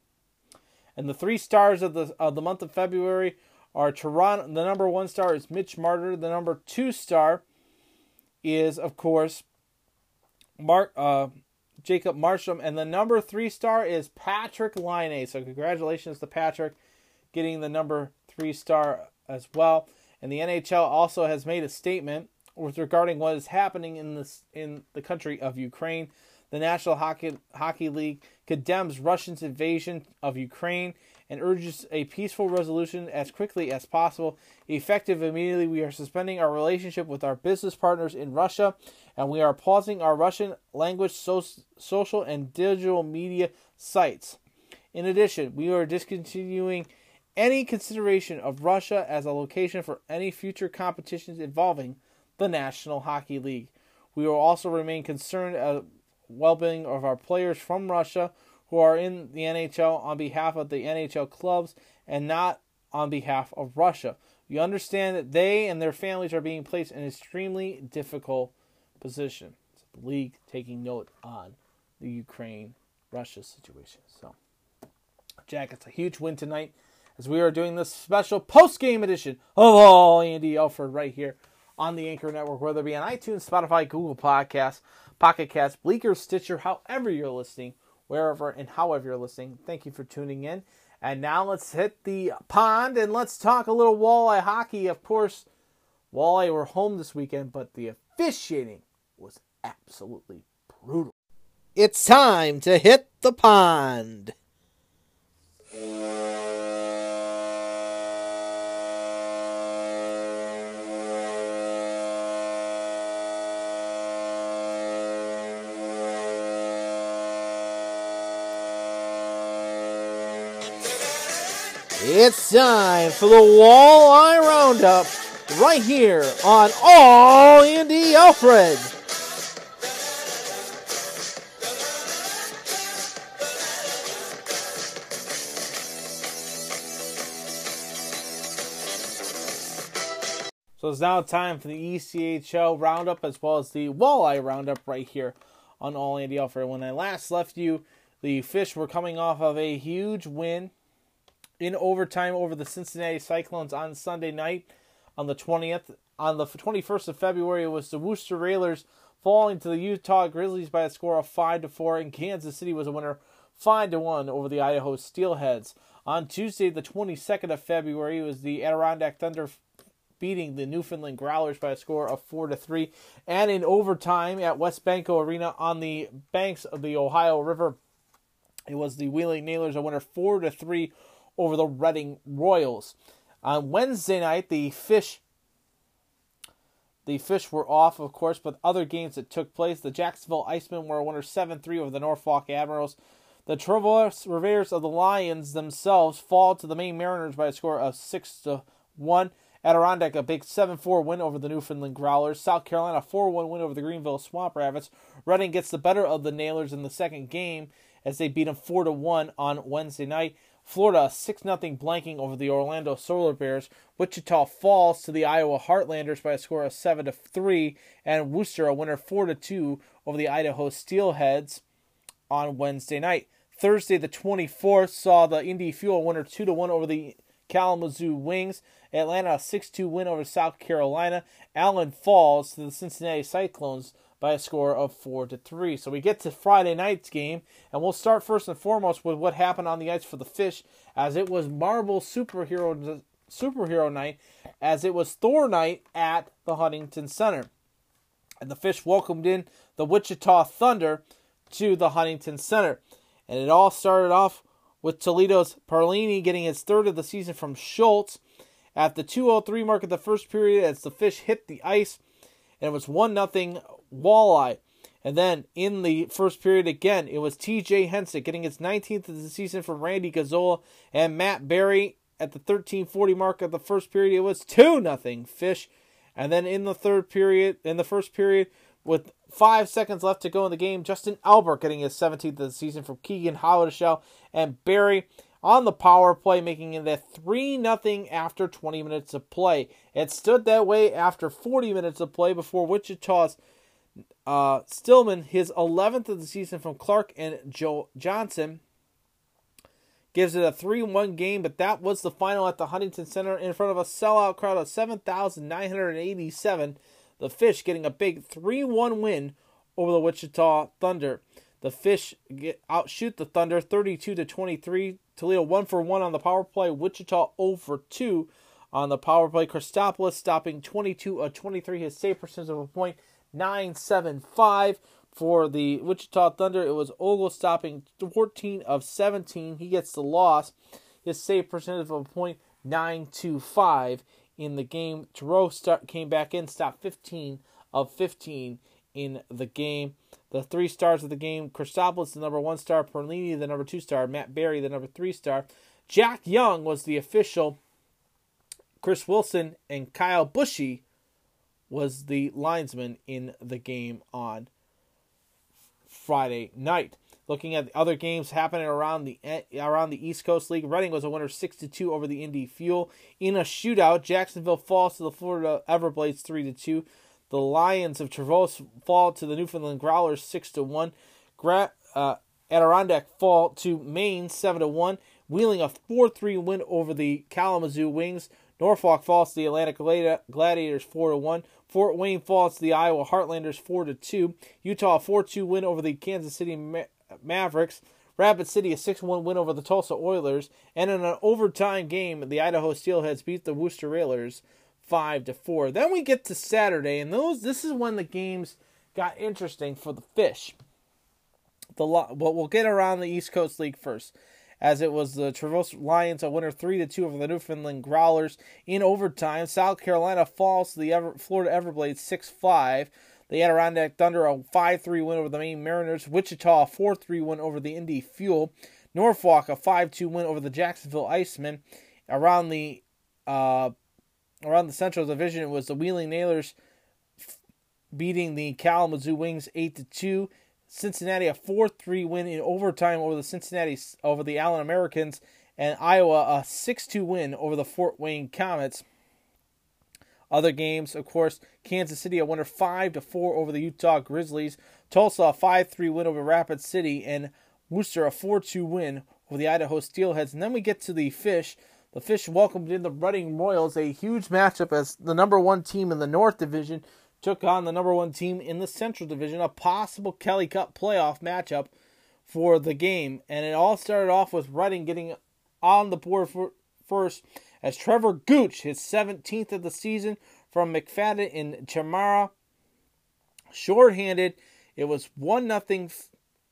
And the three stars of the of the month of February are Toronto. The number one star is Mitch Marner. The number two star is, of course, Mark uh, Jacob Markstrom, and the number three star is Patrik Laine. So congratulations to Patrik getting the number three star as well. And the NHL also has made a statement with regarding what is happening in this in the country of Ukraine. The National Hockey Hockey League condemns Russia's invasion of Ukraine and urges a peaceful resolution as quickly as possible. Effective immediately, we are suspending our relationship with our business partners in Russia, and we are pausing our Russian language, so- social, and digital media sites. In addition, we are discontinuing any consideration of Russia as a location for any future competitions involving the National Hockey League. We will also remain concerned uh, at well-being of our players from Russia who are in the NHL on behalf of the NHL clubs and not on behalf of Russia. You understand that they and their families are being placed in an extremely difficult position. It's the league taking note on the Ukraine Russia situation. So, Jackets, a huge win tonight as we are doing this special post game edition of All Andy Alford right here on the Anchor Network, whether it be on iTunes, Spotify, Google Podcasts, Pocket Casts, Breaker, Stitcher, however you're listening, wherever and however you're listening. Thank you for tuning in. And now let's hit the pond and let's talk a little walleye hockey. Of course, walleye were home this weekend, but the officiating was absolutely brutal. It's time to hit the pond. It's time for the Walleye Roundup right here on All Andy Alfred. So it's now time for the ECHL Roundup as well as the Walleye Roundup right here on All Andy Alfred. When I last left you, the Fish were coming off of a huge win in overtime over the Cincinnati Cyclones on Sunday night on the 20th. On the 21st of February, it was the Worcester Railers falling to the Utah Grizzlies by a score of 5 to 4, and Kansas City was a winner 5 to 1 over the Idaho Steelheads. On Tuesday, the 22nd of February, it was the Adirondack Thunder beating the Newfoundland Growlers by a score of 4 to 3, and in overtime at WesBanco Arena on the banks of the Ohio River, it was the Wheeling Nailers a winner 4 to 3 over the Reading Royals. On Wednesday night, the Fish the Fish were off, of course, but other games that took place. The Jacksonville Icemen were a winner 7 3 over the Norfolk Admirals. The Traverse Rivers of the Lions themselves fall to the Maine Mariners by a score of 6 to 1. Adirondack, a big 7 4 win over the Newfoundland Growlers. South Carolina, 4 1 win over the Greenville Swamp Rabbits. Reading gets the better of the Nailers in the second game as they beat them 4 to 1 on Wednesday night. Florida 6 0 blanking over the Orlando Solar Bears. Wichita falls to the Iowa Heartlanders by a score of 7 to 3. And Worcester a winner 4 to 2 over the Idaho Steelheads on Wednesday night. Thursday the 24th saw the Indy Fuel winner 2 to 1 over the Kalamazoo Wings. Atlanta a 6 2 win over South Carolina. Allen falls to the Cincinnati Cyclones by a score of 4 to 3. So we get to Friday night's game, and we'll start first and foremost with what happened on the ice for the Fish, as it was Marvel Superhero Superhero Night, as it was Thor Night at the Huntington Center. And the Fish welcomed in the Wichita Thunder to the Huntington Center. And it all started off with Toledo's Parlani getting his third of the season from Schultz at the 203 mark of the first period as the Fish hit the ice and it was 1 nothing walleye. And then in the first period again, it was TJ Hensick getting his 19th of the season from Randy Gazzola and Matt Berry at the 1340 mark of the first period. It was 2 nothing Fish. And then in the third period, in the first period, with five seconds left to go in the game, Justin Albert getting his 17th of the season from Keeghan Howdeshell and Berry on the power play, making it a 3 0 after 20 minutes of play. It stood that way after 40 minutes of play before Wichita's uh, Stillman, his 11th of the season from Clark and Joe Johnson, gives it a 3 1 game, but that was the final at the Huntington Center in front of a sellout crowd of 7,987. The Fish getting a big 3 1 win over the Wichita Thunder. The Fish get outshoot the Thunder 32 to 23. Toledo 1 for 1 on the power play. Wichita 0 for 2 on the power play. Christopoulos stopping 22 of 23. His save percentage of a point 975 for the Wichita Thunder. It was Ogle stopping 14 of 17. He gets the loss. His save percentage of a point 925 in the game. Giroux start, came back in, stopped 15 of 15 in the game. The three stars of the game: Christopoulos, the number one star; Perlini, the number two star; Matt Berry, the number three star. Jack Young was the official. Chris Wilson and Kyle Bushy was the linesman in the game on Friday night. Looking at the other games happening around the eh, around the East Coast League, Reading was a winner six to two over the Indy Fuel in a shootout. Jacksonville falls to the Florida Everblades three to two. The Lions of Traverse fall to the Newfoundland Growlers six to one. Gra- uh, Adirondack fall to Maine seven to one. Wheeling a four three win over the Kalamazoo Wings. Norfolk falls to the Atlanta Gladiators four to one. Fort Wayne falls to the Iowa Heartlanders four to two. Utah four two win over the Kansas City Ma- Mavericks. Rapid City a six one win over the Tulsa Oilers. And in an overtime game, the Idaho Steelheads beat the Worcester Railers five to four. Then we get to Saturday, and those this is when the games got interesting for the Fish. The Li- but we'll get around the East Coast League first, as it was the Traverse Lions a winner three to two over the Newfoundland Growlers in overtime. South Carolina falls to the Ever- Florida Everblades six five. The Adirondack Thunder a five three win over the Maine Mariners. Wichita a four three win over the Indy Fuel. Norfolk a five two win over the Jacksonville Icemen. Around the uh, around the Central Division, it was the Wheeling Nailers beating the Kalamazoo Wings eight to two. Cincinnati a four three win in overtime over the Cincinnati over the Allen Americans, and Iowa a six two win over the Fort Wayne Comets. Other games, of course, Kansas City a winner five to four over the Utah Grizzlies. Tulsa a five three win over Rapid City, and Worcester a four two win over the Idaho Steelheads. And then we get to the Fish. The Fish welcomed in the Reading Royals, a huge matchup as the number one team in the North Division took on the number one team in the Central Division, a possible Kelly Cup playoff matchup for the game. And it all started off with Reading getting on the board for, first as Trevor Gooch, his 17th of the season from McFadden in Chamara, shorthanded. It was one nothing,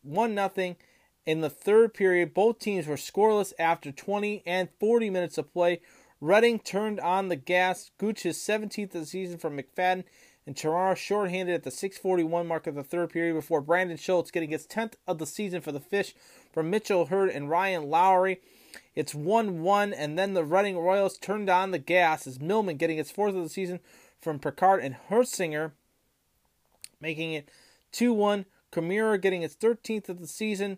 one nothing in the third period. Both teams were scoreless after 20 and 40 minutes of play. Reading turned on the gas. Gooch his 17th of the season from McFadden and Chamara shorthanded at the 6:41 mark of the third period before Brandon Schultz getting his 10th of the season for the Fish from Mitchell Hurd and Ryan Lowry. It's 1 1, and then the Reading Royals turned on the gas as Millman getting his fourth of the season from Picard and Hersinger, making it 2 1. Kamira getting his 13th of the season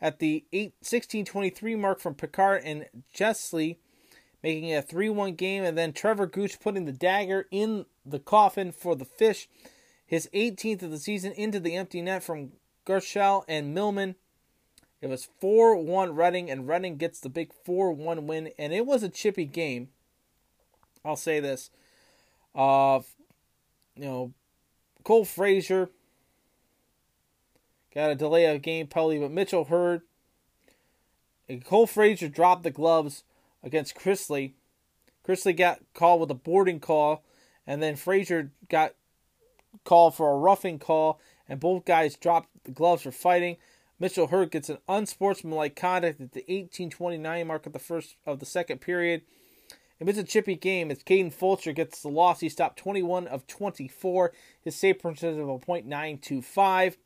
at the 8, 1623 mark from Picard and Jessley, making it a 3 1 game. And then Trevor Gooch putting the dagger in the coffin for the Fish, his 18th of the season into the empty net from Gershell and Millman. It was 4 1 Reading, and Reading gets the big 4 1 win. And it was a chippy game. I'll say this. Uh, you know, Cole Frazier got a delay of game penalty, but Mitchell Hurd and Cole Frazier dropped the gloves against Chrisley. Chrisley got called with a boarding call, and then Frazier got called for a roughing call, and both guys dropped the gloves for fighting. Mitchell Hurd gets an unsportsmanlike conduct at the 18:29 mark of the first of the second period. It was a chippy game as Caden Fulcher gets the loss. He stopped 21 of 24. His save percentage of a .925.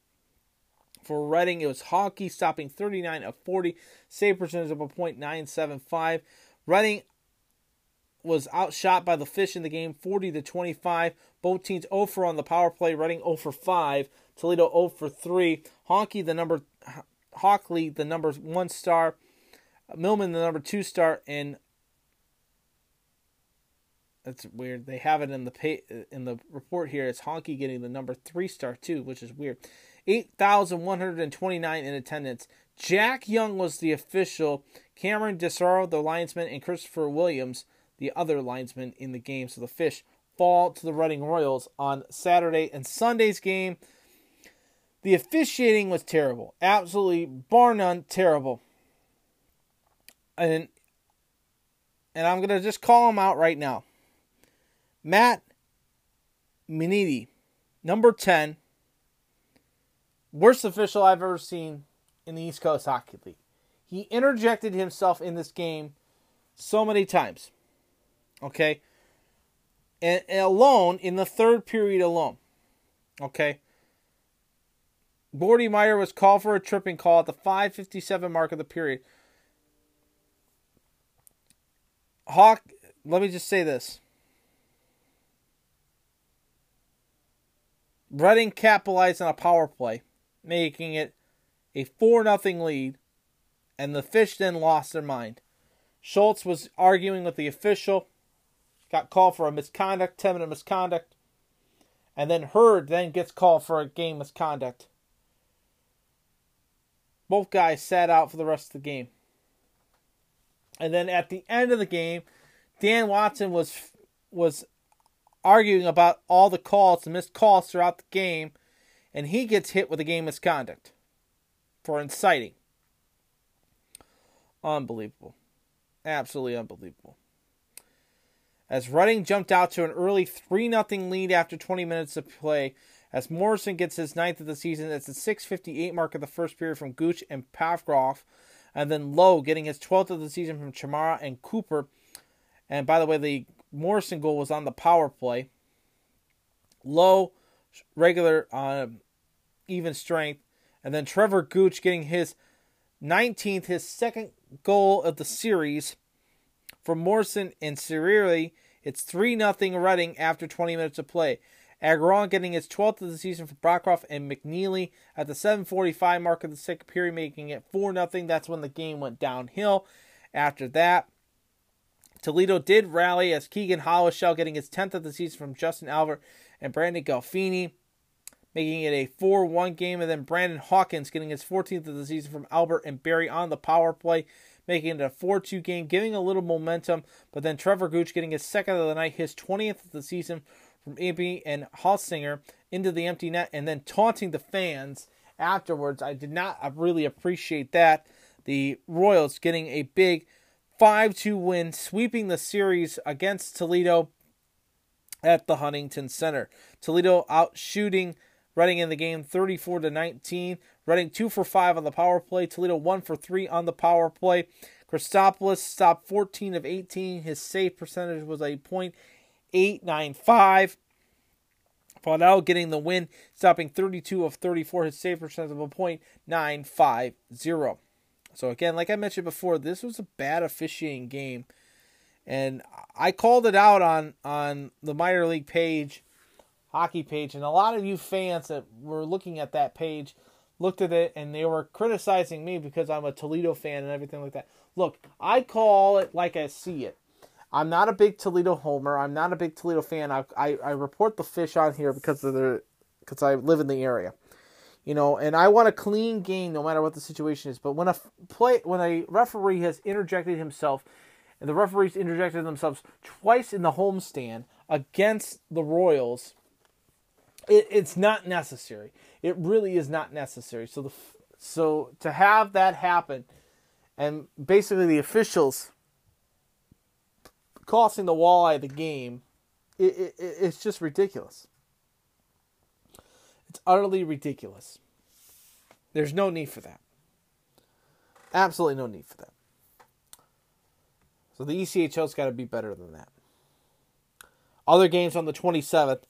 For Reading, it was Hockey stopping 39 of 40. Save percentage of a .975. Reading was outshot by the Fish in the game 40 to 25. Both teams 0 for on the power play. Reading 0 for 5. Toledo 0 for 3. Honky the number Hockley the number 1 star. Millman the number 2 star and that's weird. They have it in the pay, in the report here. It's Honky getting the number 3 star too, which is weird. 8,129 in attendance. Jack Young was the official. Cameron Desaro, the linesman, and Christopher Williams, the other linesman in the game. So the Fish fall to the Reading Royals on Saturday and Sunday's game. The officiating was terrible. Absolutely, bar none, terrible. And and I'm gonna just call him out right now. Matt Miniti, number 10, worst official I've ever seen in the East Coast Hockey League. He interjected himself in this game so many times. Okay? And, alone, in the third period alone. Okay? Bordy Meyer was called for a tripping call at the 557 mark of the period. Hawk, let me just say this. Reading capitalized on a power play, making it a 4 nothing lead, and the Fish then lost their mind. Schultz was arguing with the official, got called for a misconduct, 10 minute misconduct, and then Hurd then gets called for a game misconduct. Both guys sat out for the rest of the game. And then at the end of the game, Dan Watson was was arguing about all the calls, the missed calls throughout the game, and he gets hit with a game misconduct for inciting. Unbelievable. Absolutely unbelievable. As Reading jumped out to an early 3 0 lead after 20 minutes of play, as Morrison gets his ninth of the season, it's the 6.58 mark of the first period from Gooch and Pavgrov, and then Lowe getting his 12th of the season from Chamara and Cooper. And by the way, the Morrison goal was on the power play. Low, regular, um, even strength. And then Trevor Gooch getting his 19th, his second goal of the series. For Morrison and Seriri, it's 3 0 Reading after 20 minutes of play. Agron getting his 12th of the season for Brockhoff and McNeely at the 7:45 mark of the second period, making it 4 0 That's when the game went downhill. After that, Toledo did rally as Keeghan Howdeshell getting his 10th of the season from Justin Albert and Brandon Galfini, making it a 4 1 game. And then Brandon Hawkins getting his 14th of the season from Albert and Berry on the power play, making it a 4 2 game, giving a little momentum. But then Trevor Gooch getting his second of the night, his 20th of the season from AB and Halsinger into the empty net, and then taunting the fans afterwards. I did not really appreciate that. The Royals getting a big 5 2 win, sweeping the series against Toledo at the Huntington Center. Toledo out shooting Reading in the game 34 to 19. Reading 2 for 5 on the power play. Toledo 1 for 3 on the power play. Christopoulos stopped 14 of 18. His save percentage was a .895. Faudel getting the win, stopping 32 of 34. His save percentage of a .950. So again, like I mentioned before, this was a bad officiating game, and I called it out on on the minor league page, hockey page, and a lot of you fans that were looking at that page looked at it and they were criticizing me because I'm a Toledo fan and everything like that. Look, I call it like I see it. I'm not a big Toledo homer. I'm not a big Toledo fan. I I, I report the fish on here because of the because I live in the area you know, and I want a clean game no matter what the situation is. But when a play, when a referee has interjected himself, and the referees interjected themselves twice in the homestand against the Royals, it, it's not necessary. It really is not necessary. So the so to have that happen, and basically the officials costing the walleye the game, it, it, it's just ridiculous. It's utterly ridiculous. There's no need for that. Absolutely no need for that. So the ECHL's got to be better than that. Other games on the 27th.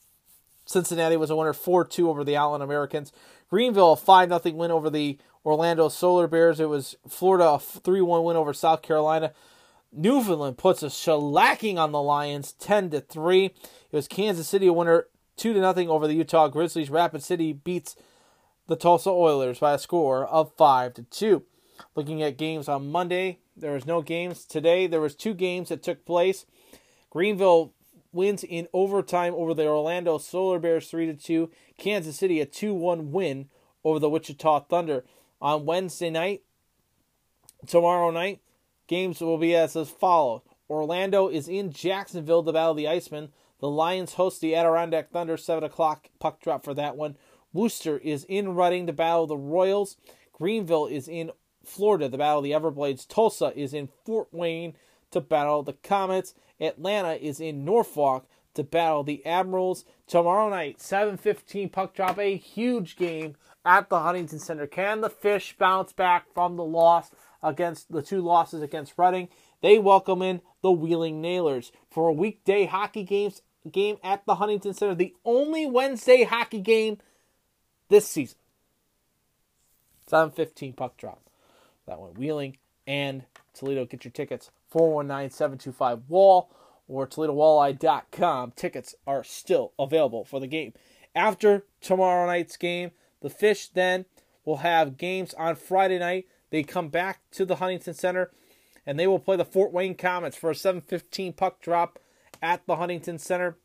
Cincinnati was a winner 4 2 over the Allen Americans. Greenville, a 5 0 win over the Orlando Solar Bears. It was Florida, a 3 1 win over South Carolina. Newfoundland puts a shellacking on the Lions 10 to 3. It was Kansas City, a winner 2 to 0 over the Utah Grizzlies. Rapid City beats the Tulsa Oilers by a score of 5 to 2. Looking at games on Monday, there was no games today. There was two games that took place. Greenville wins in overtime over the Orlando Solar Bears 3 to 2. Kansas City a 2-1 win over the Wichita Thunder. On Wednesday night, tomorrow night, games will be as follows. Orlando is in Jacksonville to battle the Icemen. The Lions host the Adirondack Thunder, 7 o'clock puck drop for that one. Worcester is in Reading to battle the Royals. Greenville is in Florida the battle of the Everblades. Tulsa is in Fort Wayne to battle the Comets. Atlanta is in Norfolk to battle the Admirals. Tomorrow night, 7:15 puck drop, a huge game at the Huntington Center. Can the Fish bounce back from the loss against the two losses against Reading? They welcome in the Wheeling Nailers for a weekday hockey games game at the Huntington Center. The only Wednesday hockey game this season. 7:15 puck drop. That went Wheeling and Toledo. Get your tickets 419-725 wall or toledowalleye.com. Tickets are still available for the game. After tomorrow night's game, the Fish then will have games on Friday night. They come back to the Huntington Center and they will play the Fort Wayne Comets for a 7:15 puck drop at the Huntington Center.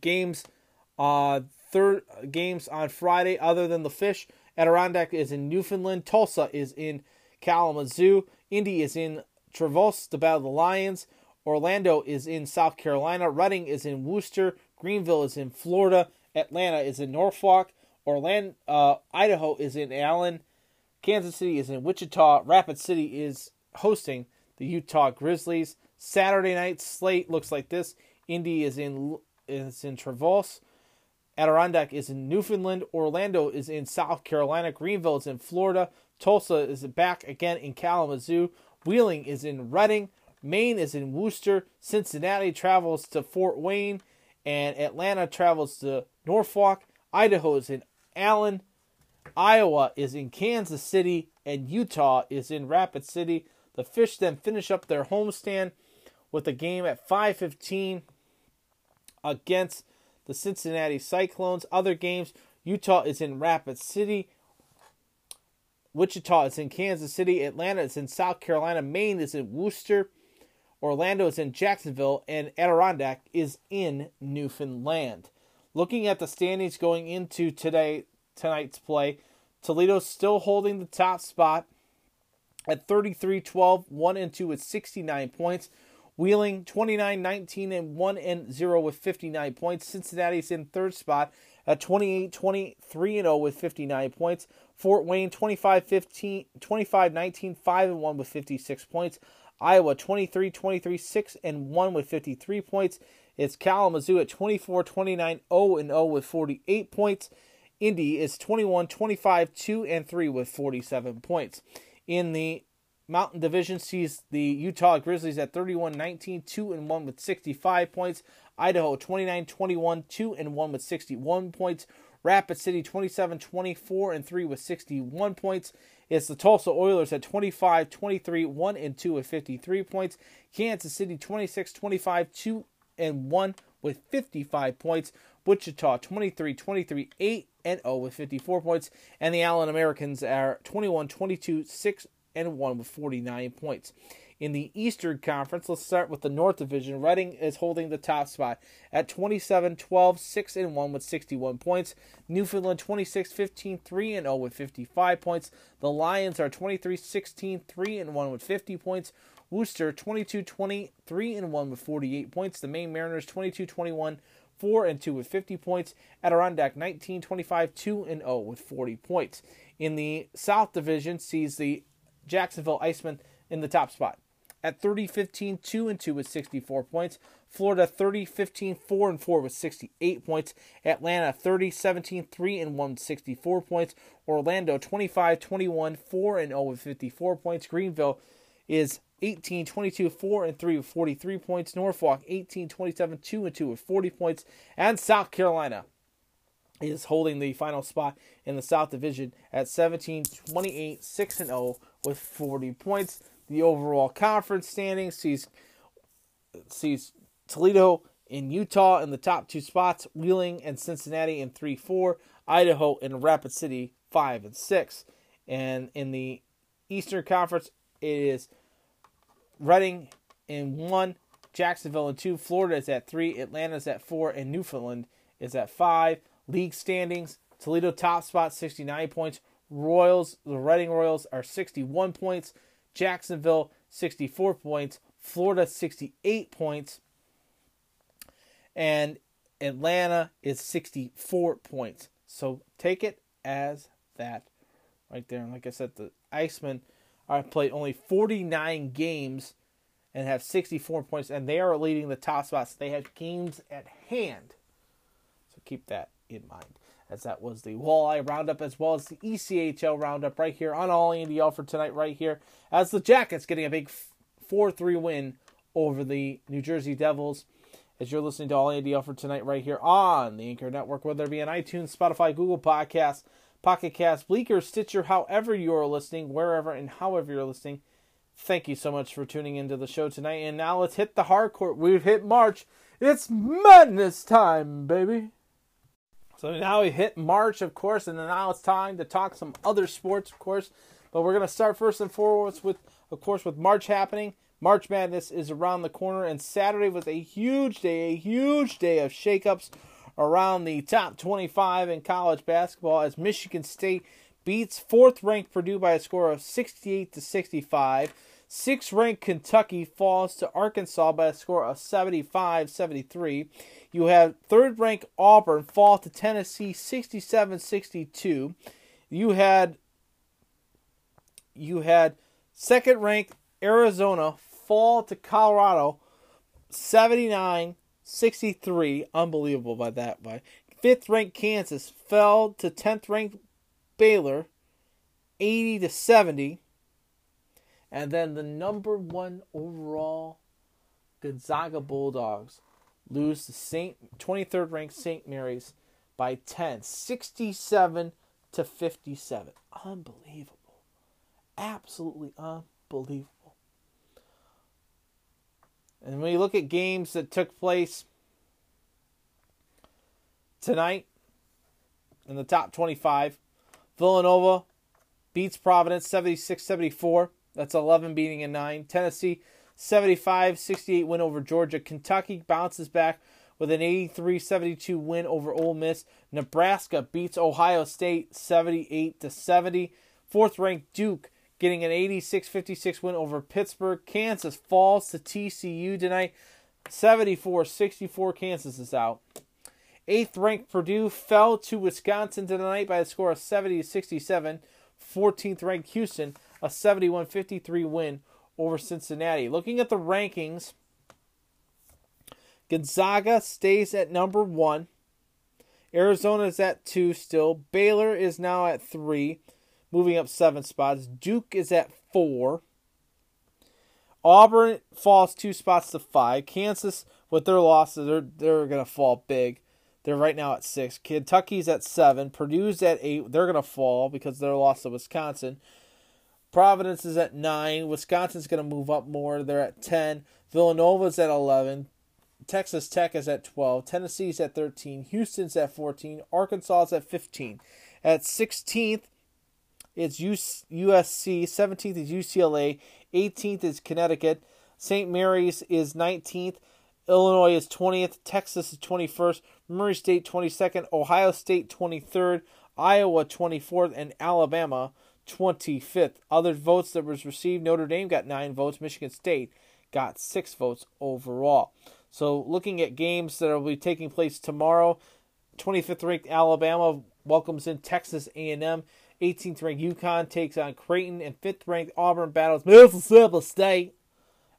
Games uh third games on Friday other than the Fish. Adirondack is in Newfoundland, Tulsa is in Kalamazoo, Indy is in Traverse, the Battle of the Lions, Orlando is in South Carolina, Reading is in Worcester, Greenville is in Florida, Atlanta is in Norfolk, Orlando, uh, Idaho is in Allen, Kansas City is in Wichita, Rapid City is hosting the Utah Grizzlies. Saturday night slate looks like this: Indy is in is in Traverse, Adirondack is in Newfoundland, Orlando is in South Carolina, Greenville is in Florida, Tulsa is back again in Kalamazoo, Wheeling is in Reading, Maine is in Worcester, Cincinnati travels to Fort Wayne, and Atlanta travels to Norfolk, Idaho is in Allen, Iowa is in Kansas City, and Utah is in Rapid City. The Fish then finish up their homestand with a game at 5:15 against the Cincinnati Cyclones. Other games, Utah is in Rapid City. Wichita is in Kansas City. Atlanta is in South Carolina. Maine is in Worcester. Orlando is in Jacksonville. And Adirondack is in Newfoundland. Looking at the standings going into today tonight's play, Toledo's still holding the top spot at 33 12, 1 and 2 with 69 points. Wheeling 29 19 and 1 and 0 with 59 points. Cincinnati's in third spot at 28 23 and 0 with 59 points. Fort Wayne 25 15 25 19 5 and 1 with 56 points. Iowa 23 23 6 and 1 with 53 points. It's Kalamazoo at 24 29 0 and 0 with 48 points. Indy is 21 25 2 and 3 with 47 points. In the Mountain Division sees the Utah Grizzlies at 31-19, 2 and 1 with 65 points. Idaho 29-21, 2 and 1 with 61 points. Rapid City 27-24 and 3 with 61 points. It's the Tulsa Oilers at 25-23, 1 and 2 with 53 points. Kansas City 26-25, 2 and 1 with 55 points. Wichita 23-23, 8 and 0 with 54 points. And the Allen Americans are 21-22, 6 and 1 with 49 points. In the Eastern Conference, let's start with the North Division. Reading is holding the top spot at 27 12, 6 and 1 with 61 points. Newfoundland 26 15, 3 and 0 with 55 points. The Lions are 23 16, 3 and 1 with 50 points. Worcester 22 20, 3 and 1 with 48 points. The Maine Mariners 22 21, 4 and 2 with 50 points. Adirondack 19 25, 2 and 0 with 40 points. In the South Division, sees the Jacksonville Icemen in the top spot at 30 15 2 and 2 with 64 points. Florida 30 15 4 and 4 with 68 points. Atlanta 30 17 3 and 1 with 64 points. Orlando 25 21 4 and 0 with 54 points. Greenville is 18 22 4 and 3 with 43 points. Norfolk 18 27 2 and 2 with 40 points. And South Carolina is holding the final spot in the South Division at 17 28 6 and 0 with 40 points. The overall conference standings sees sees Toledo in Utah in the top two spots, Wheeling and Cincinnati in 3 4, Idaho and Rapid City 5 and 6. And in the Eastern Conference, it is Reading in 1, Jacksonville in 2, Florida is at 3, Atlanta is at 4, and Newfoundland is at 5. League standings Toledo top spot 69 points. Royals, the Reading Royals are 61 points. Jacksonville 64 points. Florida 68 points. And Atlanta is 64 points. So take it as that right there. And like I said, the Icemen are played only 49 games and have 64 points, and they are leading the top spots. They have games at hand. So keep that in mind. As that was the Walleye Roundup as well as the ECHL Roundup right here on All Indy for tonight, right here. As the Jackets getting a big 4 3 win over the New Jersey Devils. As you're listening to All Indy for tonight, right here on the Anchor Network, whether it be on iTunes, Spotify, Google Podcasts, Pocket Cast, Breaker, Stitcher, however you're listening, wherever and however you're listening. Thank you so much for tuning into the show tonight. And now let's hit the hardcore. We've hit March. It's madness time, baby. So now we hit March, of course, and now it's time to talk some other sports, of course. But we're gonna start first and foremost with, of course, with March happening. March Madness is around the corner, and Saturday was a huge day, a huge day of shakeups around the top 25 in college basketball as Michigan State beats fourth-ranked Purdue by a score of 68 to 65. Sixth-ranked Kentucky falls to Arkansas by a score of 75-73. You have third-ranked Auburn fall to Tennessee 67-62. You had you had second-ranked Arizona fall to Colorado 79 63. Unbelievable by that by. Fifth ranked Kansas fell to 10th ranked Baylor 80 to 70. And then the number one overall Gonzaga Bulldogs lose to Saint 23rd ranked St. Mary's by 10, 67 to 57. Unbelievable. Absolutely unbelievable. And when you look at games that took place tonight in the top 25, Villanova beats Providence 76 74. That's 11 beating a 9. Tennessee 75 68 win over Georgia. Kentucky bounces back with an 83 72 win over Ole Miss. Nebraska beats Ohio State 78 to 70. Fourth ranked Duke getting an 86 56 win over Pittsburgh. Kansas falls to TCU tonight. 74 64. Kansas is out. Eighth ranked Purdue fell to Wisconsin tonight by a score of 70 67. 14th ranked Houston, a 71 53 win over Cincinnati. Looking at the rankings, Gonzaga stays at number one. Arizona is at two still. Baylor is now at three moving up seven spots. Duke is at four. Auburn falls two spots to five. Kansas, with their losses, they're they're gonna fall big. They're right now at six. Kentucky's at seven. Purdue's at eight. They're gonna fall because they're lost to Wisconsin. Providence is at nine. Wisconsin's gonna move up more. They're at ten. Villanova's at eleven. Texas Tech is at twelve. Tennessee's at thirteen. Houston's at fourteen. Arkansas's at fifteen. At sixteenth, it's USC. 17th is UCLA. 18th is Connecticut. St. Mary's is 19th. Illinois is 20th. Texas is 21st. Murray State 22nd. Ohio State 23rd. Iowa 24th. And Alabama 25th. Other votes that was received Notre Dame got nine votes. Michigan State got six votes overall. So looking at games that will be taking place tomorrow, 25th ranked Alabama welcomes in Texas A&M. 18th ranked UConn takes on Creighton, and 5th ranked Auburn battles Mississippi State,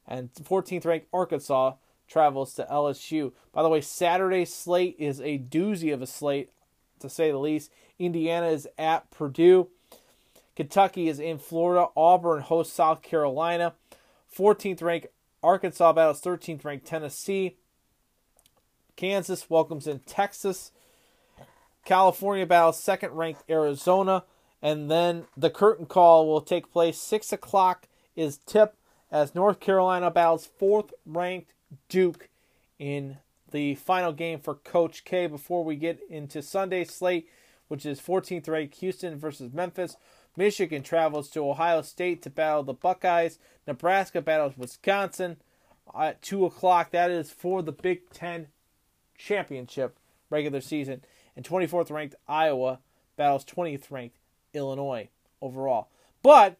and 14th ranked Arkansas travels to LSU. By the way, Saturday's slate is a doozy of a slate, to say the least. Indiana is at Purdue. Kentucky is in Florida. Auburn hosts South Carolina. 14th ranked Arkansas battles 13th ranked Tennessee. Kansas welcomes in Texas. California battles second ranked Arizona. And then the curtain call will take place. 6 o'clock is tip as North Carolina battles fourth ranked Duke in the final game for Coach K before we get into Sunday's slate, which is 14th ranked Houston versus Memphis. Michigan travels to Ohio State to battle the Buckeyes. Nebraska battles Wisconsin at 2 o'clock. That is for the Big Ten championship regular season. And 24th ranked Iowa battles 20th ranked Illinois overall. But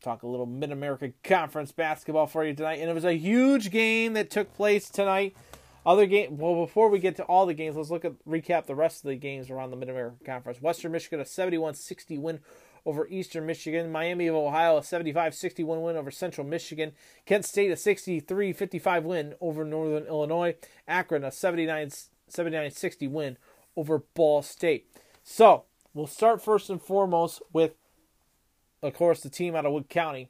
talk a little Mid America Conference basketball for you tonight, and it was a huge game that took place tonight. Other game. Well, before we get to all the games, let's look at recap the rest of the games around the Mid America Conference. Western Michigan a 71-60 win over Eastern Michigan. Miami of Ohio a 75-61 win over Central Michigan. Kent State a 63-55 win over Northern Illinois. Akron a 79-60 win over Ball State. So we'll start first and foremost with, of course, the team out of Wood County,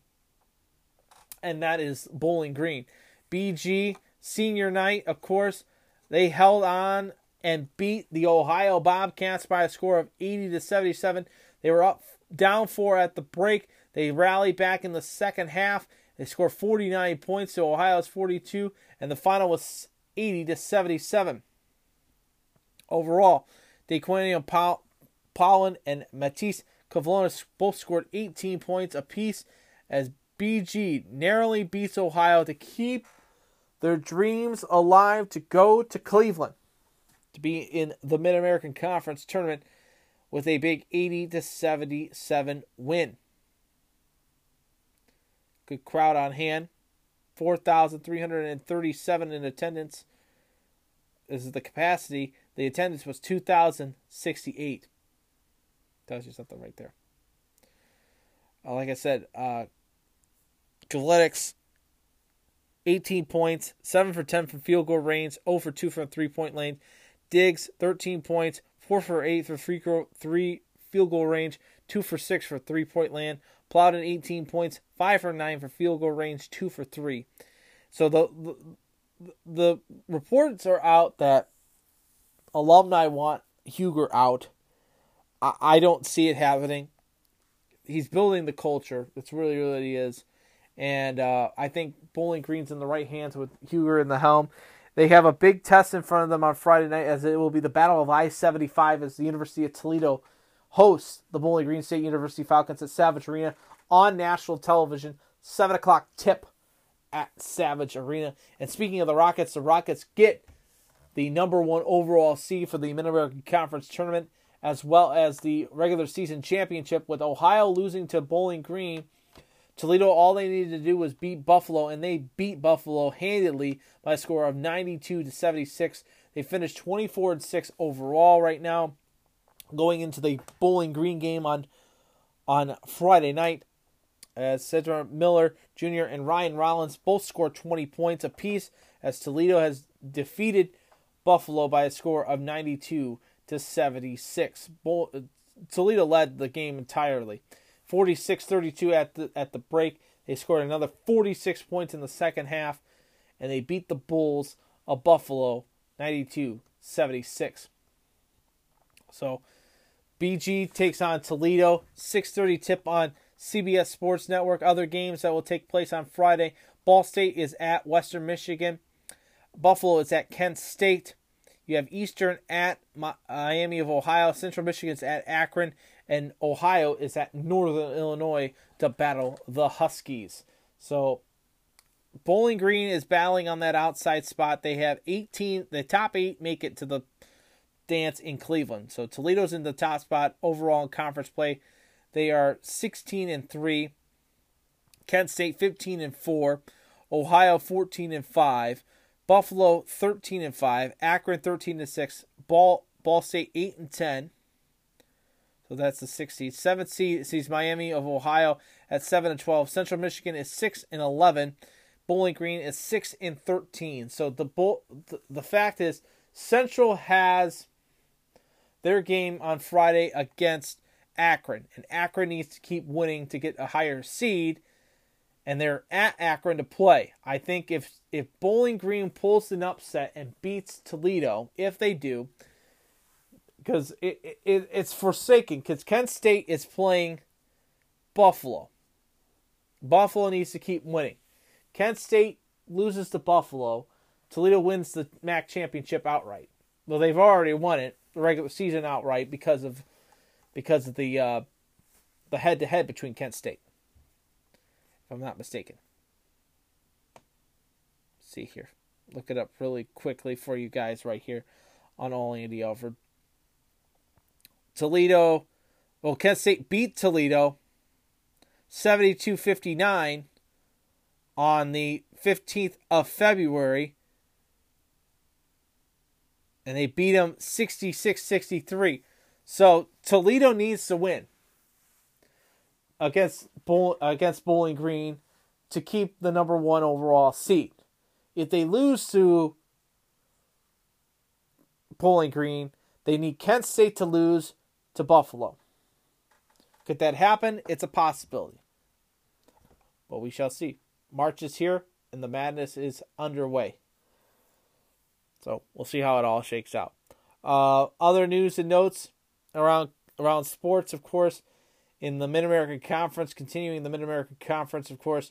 and that is Bowling Green. BG senior night, of course, they held on and beat the Ohio Bobcats by a score of 80 to 77. They were up down four at the break. They rallied back in the second half. They scored 49 points to Ohio's 42, and the final was 80 to 77. Overall, DeQuinion Pow- Pollen and Matisse Kavlonis both scored 18 points apiece as BG narrowly beats Ohio to keep their dreams alive to go to Cleveland to be in the Mid American Conference tournament with a big 80 to 77 win. Good crowd on hand. 4,337 in attendance. This is the capacity. The attendance was 2,068. Tells you something right there. Uh, like I said, uh, Athletics, 18 points, 7 for 10 from field goal range, 0 for 2 from three point lane. Diggs, 13 points, 4 for 8 for free throw, 3 field goal range, 2 for 6 for three point land. Plowden 18 points, 5 for 9 for field goal range, 2 for 3. So the, the, the reports are out that alumni want Huger out. I, I don't see it happening. He's building the culture. That's really, really is. And uh, I think Bowling Green's in the right hands with Huger in the helm. They have a big test in front of them on Friday night as it will be the Battle of I 75 as the University of Toledo hosts the Bowling Green State University Falcons at Savage Arena on national television. 7 o'clock tip at Savage Arena. And speaking of the Rockets, the Rockets get the number one overall seed for the Mid American Conference tournament, as well as the regular season championship, with Ohio losing to Bowling Green. Toledo, all they needed to do was beat Buffalo, and they beat Buffalo handedly by a score of 92 to 76. They finished 24 and 6 overall right now, going into the Bowling Green game on on Friday night. As Setric Millner Jr. and Ryan Rollins both scored 20 points apiece, as Toledo has defeated Buffalo by a score of 92 to 76. Uh, Toledo led the game entirely. 46-32 at the at the break. They scored another 46 points in the second half and they beat the Bulls of Buffalo 92-76. So BG takes on Toledo. 6:30 tip on CBS Sports Network. Other games that will take place on Friday. Ball State is at Western Michigan. Buffalo is at Kent State. You have Eastern at Miami of Ohio. Central Michigan's at Akron. And Ohio is at Northern Illinois to battle the Huskies. So Bowling Green is battling on that outside spot. They have 18, the top eight make it to the dance in Cleveland. So Toledo's in the top spot overall in conference play. They are 16 and 3. Kent State 15 and 4. Ohio 14 and 5. Buffalo 13 and 5. Akron 13 and 6. Ball Ball State 8 and 10. So that's the sixth seed. Seventh seed sees Miami of Ohio at 7 and 12. Central Michigan is 6 and 11. Bowling Green is 6 and 13. So the bull, the, the fact is Central has their game on Friday against Akron, and Akron needs to keep winning to get a higher seed, and they're at Akron to play. I think if if Bowling Green pulls an upset and beats Toledo, if they do, because it, it it's forsaken, because Kent State is playing Buffalo. Buffalo needs to keep winning. Kent State loses to Buffalo. Toledo wins the MAC championship outright. Well, they've already won it the regular season outright because of because of the uh, the head to head between Kent State. If I'm not mistaken. Let's see here. Look it up really quickly for you guys right here on All Andy Alford. Toledo, well, Kent State beat Toledo 72 59 on the 15th of February. And they beat them 66 63. So Toledo needs to win against Bowl, against Bowling Green to keep the number one overall seed. If they lose to Bowling Green, they need Kent State to lose to Buffalo. Could that happen? It's a possibility. But we shall see. March is here and the madness is underway. So we'll see how it all shakes out. Uh, other news and notes around around sports, of course, in the Mid American Conference, continuing the Mid American Conference, of course,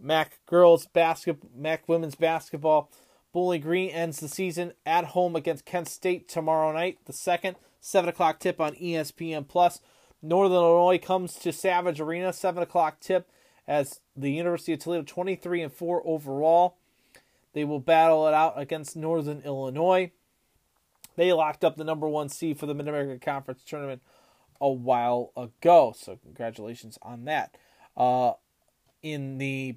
MAC girls basketball, MAC women's basketball. Bowling Green ends the season at home against Kent State tomorrow night, the second. 7 o'clock tip on ESPN Plus. Northern Illinois comes to Savage Arena, 7 o'clock tip as the University of Toledo 23 and 4 overall. They will battle it out against Northern Illinois. They locked up the number one seed for the Mid American Conference tournament a while ago. So congratulations on that. Uh, in the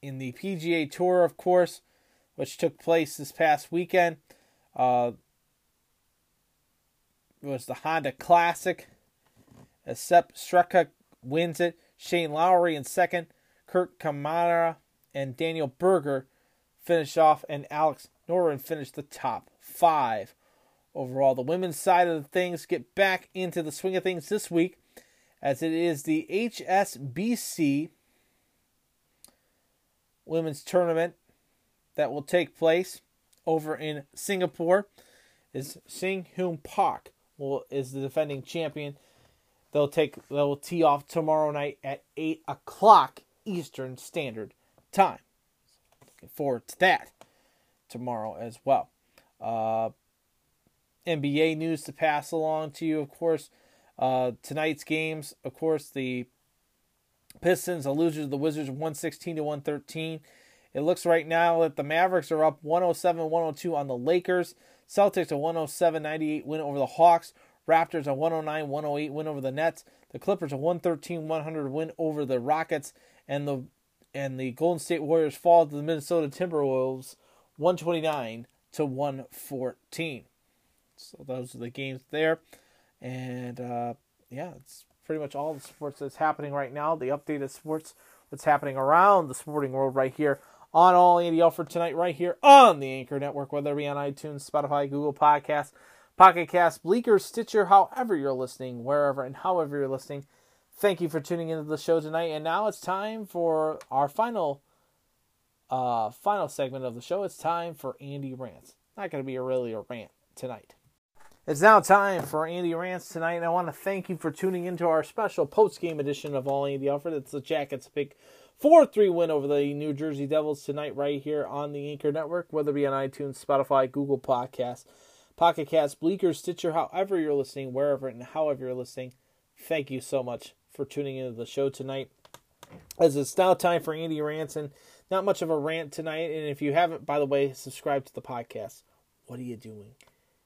in the PGA Tour, of course, which took place this past weekend, uh, was the Honda Classic. As Sepp Straka wins it, Shane Lowry in second, Kurt Kamara and Daniel Berger finish off, and Alex Noren finished the top five overall. The women's side of things get back into the swing of things this week, as it is the HSBC women's tournament that will take place over in Singapore. Is Sung Hyun Park will is the defending champion. They'll take they'll tee off tomorrow night at eight o'clock Eastern Standard Time. Looking forward to that tomorrow as well. Uh, NBA news to pass along to you, of course. Uh, tonight's games, of course, the Pistons, the losers of the Wizards, 116 to 113. It looks right now that the Mavericks are up 107 102 on the Lakers. Celtics a 107 98 win over the Hawks. Raptors a 109 108 win over the Nets. The Clippers a 113 100 win over the Rockets. And the and the Golden State Warriors fall to the Minnesota Timberwolves 129 to 114. So those are the games there. And uh, yeah, it's pretty much all the sports that's happening right now. The updated sports that's happening around the sporting world right here on All Andy Alfred tonight, right here on the Anchor Network, whether it be on iTunes, Spotify, Google Podcasts, Pocket Cast, Breaker, Stitcher, however you're listening, wherever and however you're listening. Thank you for tuning into the show tonight. And now it's time for our final uh final segment of the show. It's time for Andy Rants. Not gonna be a really a rant tonight. It's now time for Andy Rants tonight, and I want to thank you for tuning into our special post-game edition of All Andy Alfred. It's the Jackets' big 4-3 win over the New Jersey Devils tonight right here on the Anchor Network, whether it be on iTunes, Spotify, Google Podcasts, Pocket Cast, Breaker, Stitcher, however you're listening, wherever and however you're listening. Thank you so much for tuning into the show tonight. As it's now time for Andy Rants. not much of a rant tonight. And if you haven't, by the way, subscribe to the podcast. What are you doing?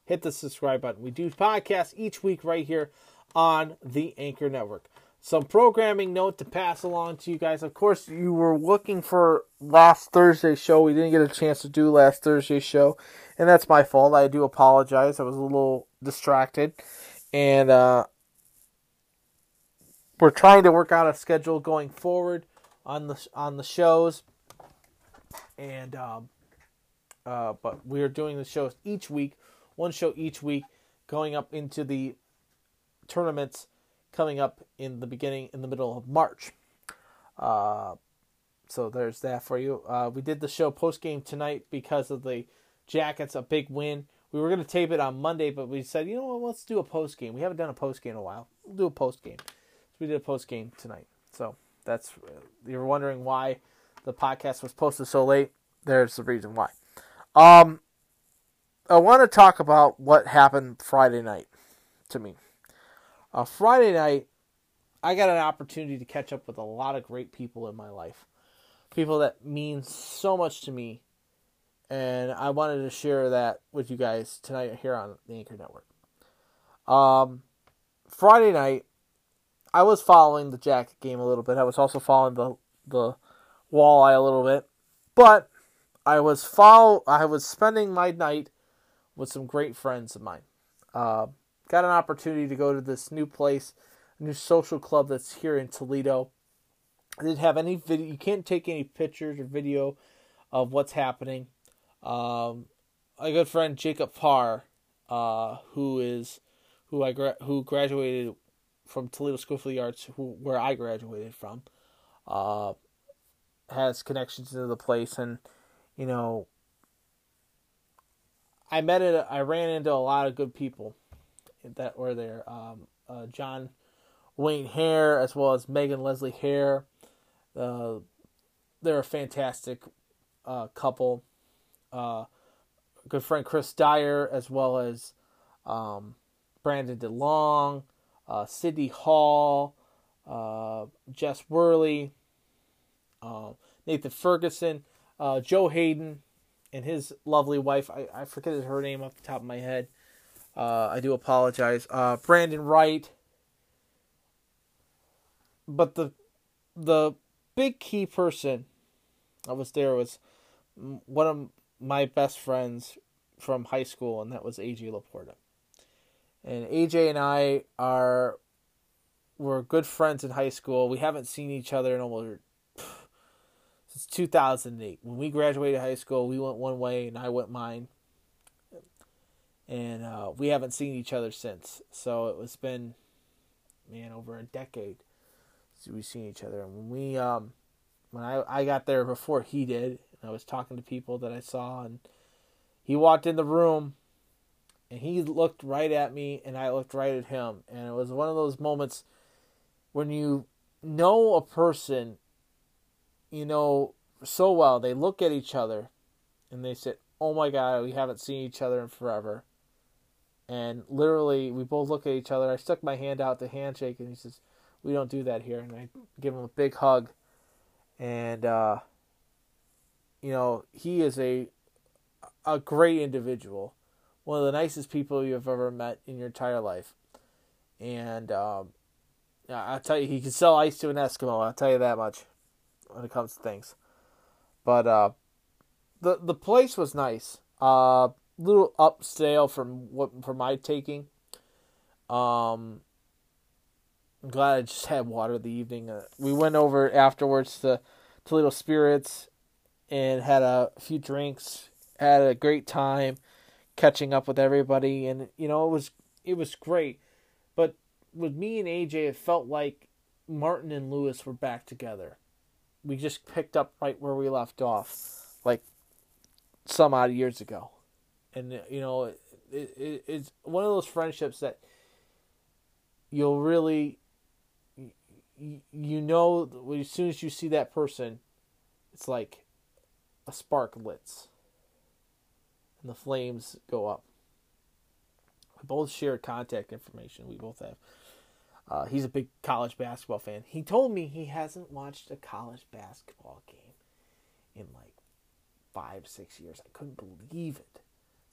hit the subscribe button. We do podcasts each week right here on the Anchor Network. Some programming note to pass along to you guys. Of course, you were looking for last Thursday's show. We didn't get a chance to do last Thursday's show, and that's my fault. I do apologize. I was a little distracted, and uh, we're trying to work out a schedule going forward on the on the shows, and um, uh, but we are doing the shows each week one show each week going up into the tournaments coming up in the beginning in the middle of march. Uh, so there's that for you. Uh, we did the show post game tonight because of the jackets a big win. We were going to tape it on monday but we said you know what? Let's do a post game we haven't done a post game in a while. We'll do a post game so we did a post game tonight. So that's you're wondering why the podcast was posted so late. There's the reason why. Um I want to talk about what happened Friday night to me. Uh, Friday night, I got an opportunity to catch up with a lot of great people in my life, people that mean so much to me, and I wanted to share that with you guys tonight here on the Anchor Network. Um, Friday night, I was following the Jacket game a little bit. I was also following the the Walleye a little bit, but I was follow. I was spending my night with some great friends of mine. Uh, got an opportunity to go to this new place, a new social club that's here in Toledo. I didn't have any video. You can't take any pictures or video of what's happening. Um, a good friend Jacob Parr, uh, who is who I gra- who graduated from Toledo School of the Arts, who where I graduated from, uh, has connections to the place, and you know I met it. I ran into a lot of good people that were there. Um, uh, John Wayne Hare, as well as Megan Leslie Hare. Uh, they're a fantastic uh, couple. Uh, good friend Chris Dyer, as well as um, Brandon DeLong, uh, Sydney Hall, uh, Jess Worley, Nathan Ferguson, Joe Hayden, and his lovely wife. I, I forget her name off the top of my head. Uh, I do apologize. Uh, Brandon Wright. But the the big key person that was there was one of my best friends from high school, and that was AJ Laporta. And AJ and I are were good friends in high school. We haven't seen each other in almost since 2008. When we graduated high school, we went one way and I went mine. And uh, we haven't seen each other since. So it was been, man, over a decade since we've seen each other. And when we, um, when I, I got there before he did, and I was talking to people that I saw, and he walked in the room and he looked right at me and I looked right at him. And it was one of those moments when you know a person, you know, so well, they look at each other and they said, Oh my God, we haven't seen each other in forever. And literally, we both look at each other. I stuck my hand out to handshake, and he says, We don't do that here. And I give him a big hug. And, uh, you know, he is a a great individual, one of the nicest people you've ever met in your entire life. And um, I'll tell you, he can sell ice to an Eskimo. I'll tell you that much when it comes to things. But uh, the the place was nice. Uh, little upscale from what from my taking. Um, I'm glad I just had water the evening. Uh, we went over afterwards to Toledo Spirits and had a few drinks. Had a great time catching up with everybody, and you know it was it was great. But with me and AJ, it felt like Martin and Lewis were back together. We just picked up right where we left off, like some odd years ago, and you know it, it, it's one of those friendships that you'll really you, know as soon as you see that person, it's like a spark lits and the flames go up. We both shared contact information. We both have. Uh, he's a big college basketball fan. He told me he hasn't watched a college basketball game in like five, six years. I couldn't believe it.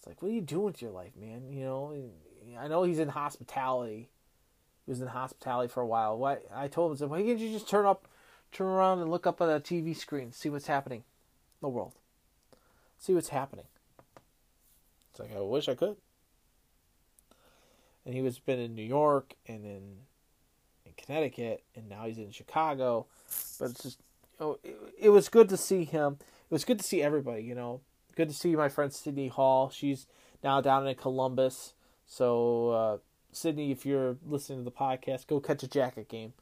It's like, what are you doing with your life, man? You know, I know he's in hospitality. He was in hospitality for a while. Why? I told him, I said, why can't you just turn up, turn around and look up at a TV screen, see what's happening in the world, see what's happening. It's like I wish I could. And he was been in New York and in in Connecticut, and now he's in Chicago. But it's just, you know, it, it was good to see him. It was good to see everybody. You know, good to see my friend Sydney Hall. She's now down in Columbus. So uh, Sydney, if you're listening to the podcast, go catch a jacket game.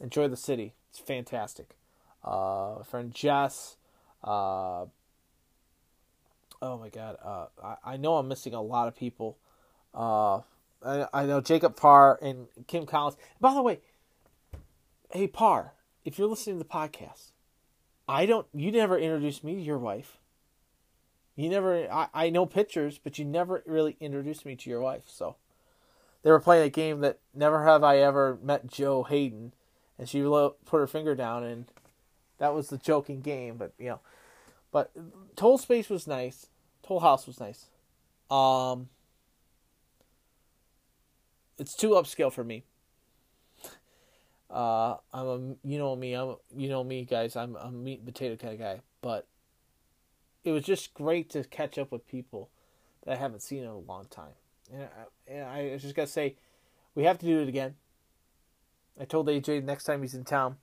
Enjoy the city. It's fantastic. Uh, my friend Jess. Uh, oh my god, uh, I, I know I'm missing a lot of people. Uh, I, I know Jacob Parr and Kim Collins. By the way, hey Parr, if you're listening to the podcast, I don't. You never introduced me to your wife. You never. I, I know pictures, but you never really introduced me to your wife. So they were playing a game that never have I ever met Joe Hayden, and she put her finger down, and that was the joking game. But you know, but Toll Space was nice. Toll House was nice. Um, it's too upscale for me. Uh, I'm a you know me. I'm you know me, guys. I'm I'm a meat and potato kind of guy. But it was just great to catch up with people that I haven't seen in a long time. And I, and I just gotta say, we have to do it again. I told AJ next time he's in town,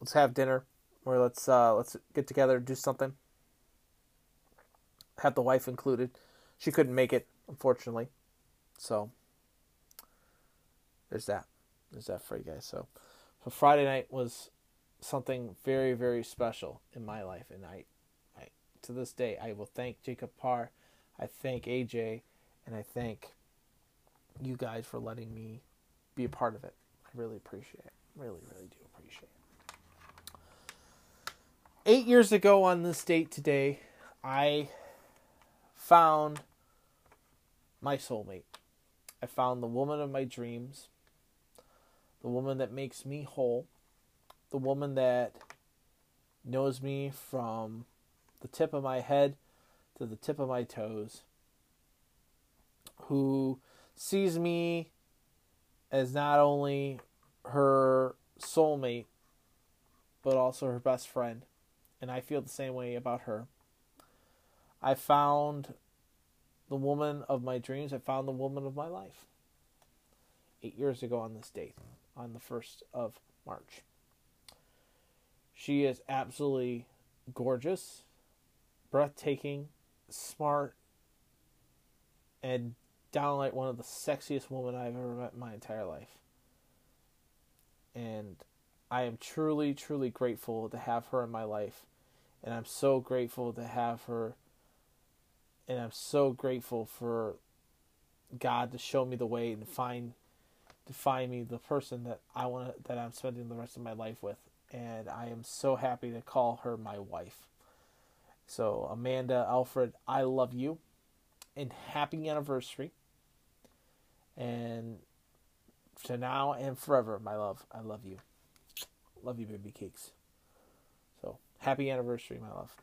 let's have dinner, or let's uh, let's get together and do something. Have the wife included. She couldn't make it, unfortunately. So there's that. There's that for you guys. So, so Friday night was something very, very special in my life, and I, I to this day I will thank Jacob Parr, I thank AJ, and I thank you guys for letting me be a part of it. I really appreciate it. Really, really do appreciate it. Eight years ago on this date today, I found my soulmate. I found the woman of my dreams, the woman that makes me whole, the woman that knows me from the tip of my head to the tip of my toes, who sees me as not only her soulmate, but also her best friend. And I feel the same way about her. I found the woman of my dreams. I found the woman of my life. Eight years ago on this date, on the 1st of March. She is absolutely gorgeous, breathtaking, smart, and downright one of the sexiest women I've ever met in my entire life. And I am truly, truly grateful to have her in my life. And I'm so grateful to have her. And I'm so grateful for God to show me the way and find to find me the person that I want that I'm spending the rest of my life with. And I am so happy to call her my wife. So Amanda Alfred, I love you and happy anniversary. And to now and forever, my love, I love you. Love you, baby cakes. So happy anniversary, my love.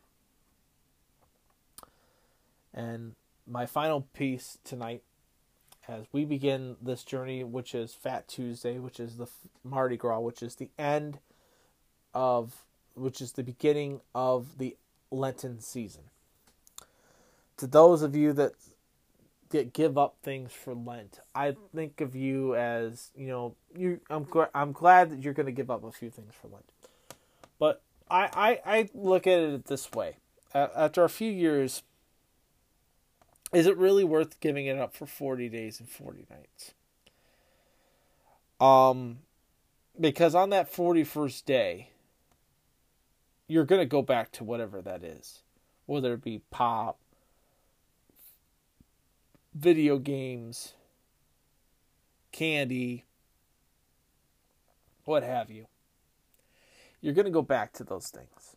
And my final piece tonight, as we begin this journey, which is Fat Tuesday, which is the Mardi Gras, which is the end of, which is the beginning of the Lenten season. To those of you that that give up things for Lent. I think of you as you know you. I'm gl- I'm glad that you're going to give up a few things for Lent, but I I, I look at it this way. A- After a few years, is it really worth giving it up for 40 days and 40 nights? Um, because on that 41st day, you're going to go back to whatever that is, whether it be pop, video games, candy, what have you. You're going to go back to those things.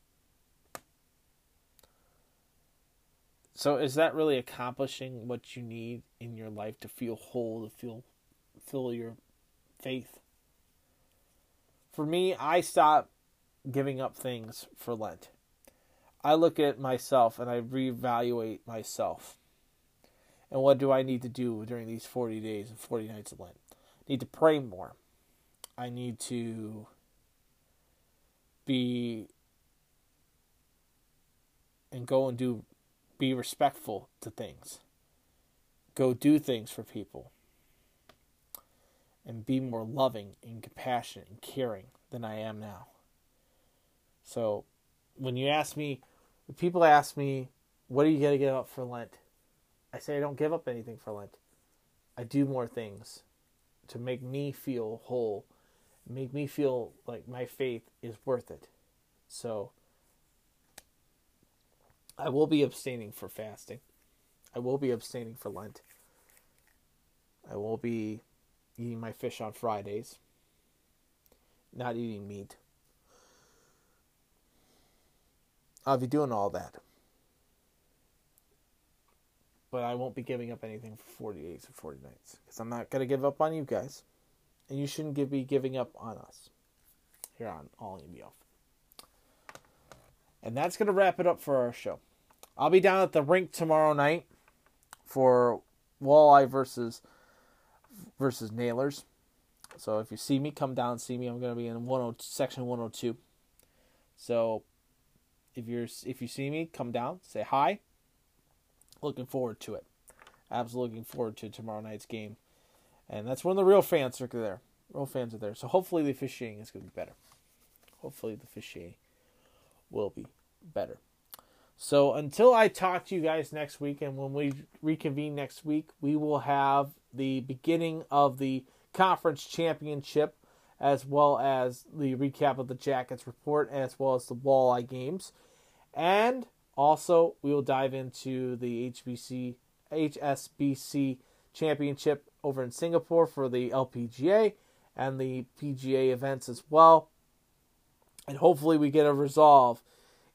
So is that really accomplishing what you need in your life to feel whole, to feel feel your faith? For me, I stopped giving up things for Lent. I look at myself and I reevaluate myself and what do I need to do during these 40 days and 40 nights of Lent? I need to pray more. I need to be and go and do be respectful to things. Go do things for people. And be more loving and compassionate and caring than I am now. So when you ask me people ask me, what are you gonna give up for Lent? I say I don't give up anything for Lent. I do more things to make me feel whole, make me feel like my faith is worth it. So I will be abstaining for fasting. I will be abstaining for Lent. I will be eating my fish on Fridays. Not eating meat. I'll be doing all that but I won't be giving up anything for 40 days or 40 nights because I'm not going to give up on you guys. And you shouldn't give, be giving up on us here on All Be Off. And that's going to wrap it up for our show. I'll be down at the rink tomorrow night for Walleye versus versus Nailers. So if you see me, come down and see me. I'm going to be in 10, section 102. So if you're if you see me, come down, say hi looking forward to it. Absolutely looking forward to tomorrow night's game. And that's when the real fans are there. Real fans are there. So hopefully the officiating is going to be better. Hopefully the officiating will be better. So until I talk to you guys next week, and when we reconvene next week, we will have the beginning of the conference championship, as well as the recap of the Jackets report, as well as the Walleye games, and also, we will dive into the HBC HSBC Championship over in Singapore for the LPGA and the PGA events as well. And hopefully we get a resolve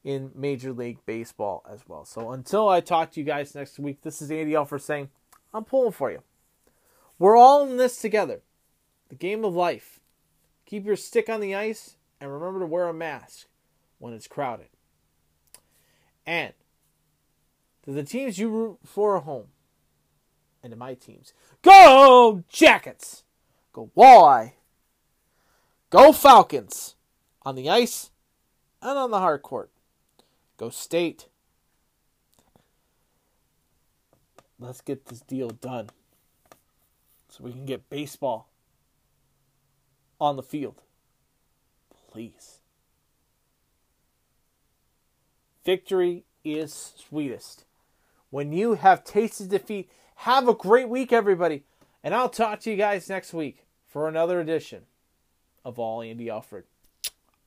in Major League Baseball as well. So until I talk to you guys next week, this is Andy Alfred saying, I'm pulling for you. We're all in this together. The game of life. Keep your stick on the ice and remember to wear a mask when it's crowded. And to the teams you root for at home, and to my teams, go Jackets! Go Walleye! Go Falcons! On the ice and on the hard court. Go State. Let's get this deal done so we can get baseball on the field. Please. Victory is sweetest. When you have tasted defeat, have a great week, everybody. And I'll talk to you guys next week for another edition of All Andy Alfred.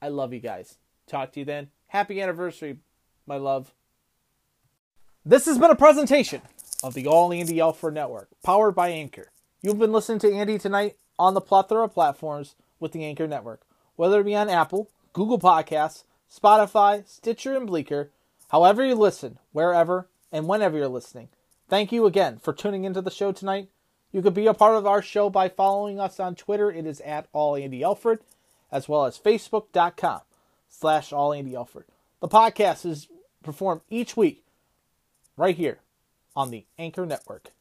I love you guys. Talk to you then. Happy anniversary, my love. This has been a presentation of the All Andy Alfred Network, powered by Anchor. You've been listening to Andy tonight on the plethora of platforms with the Anchor Network, whether it be on Apple, Google Podcasts, Spotify, Stitcher, and Breaker. However you listen, wherever and whenever you're listening. Thank you again for tuning into the show tonight. You could be a part of our show by following us on Twitter. It is at All Andy Alfred, as well as Facebook.com slash All Andy Alfred. The podcast is performed each week right here on the Anchor Network.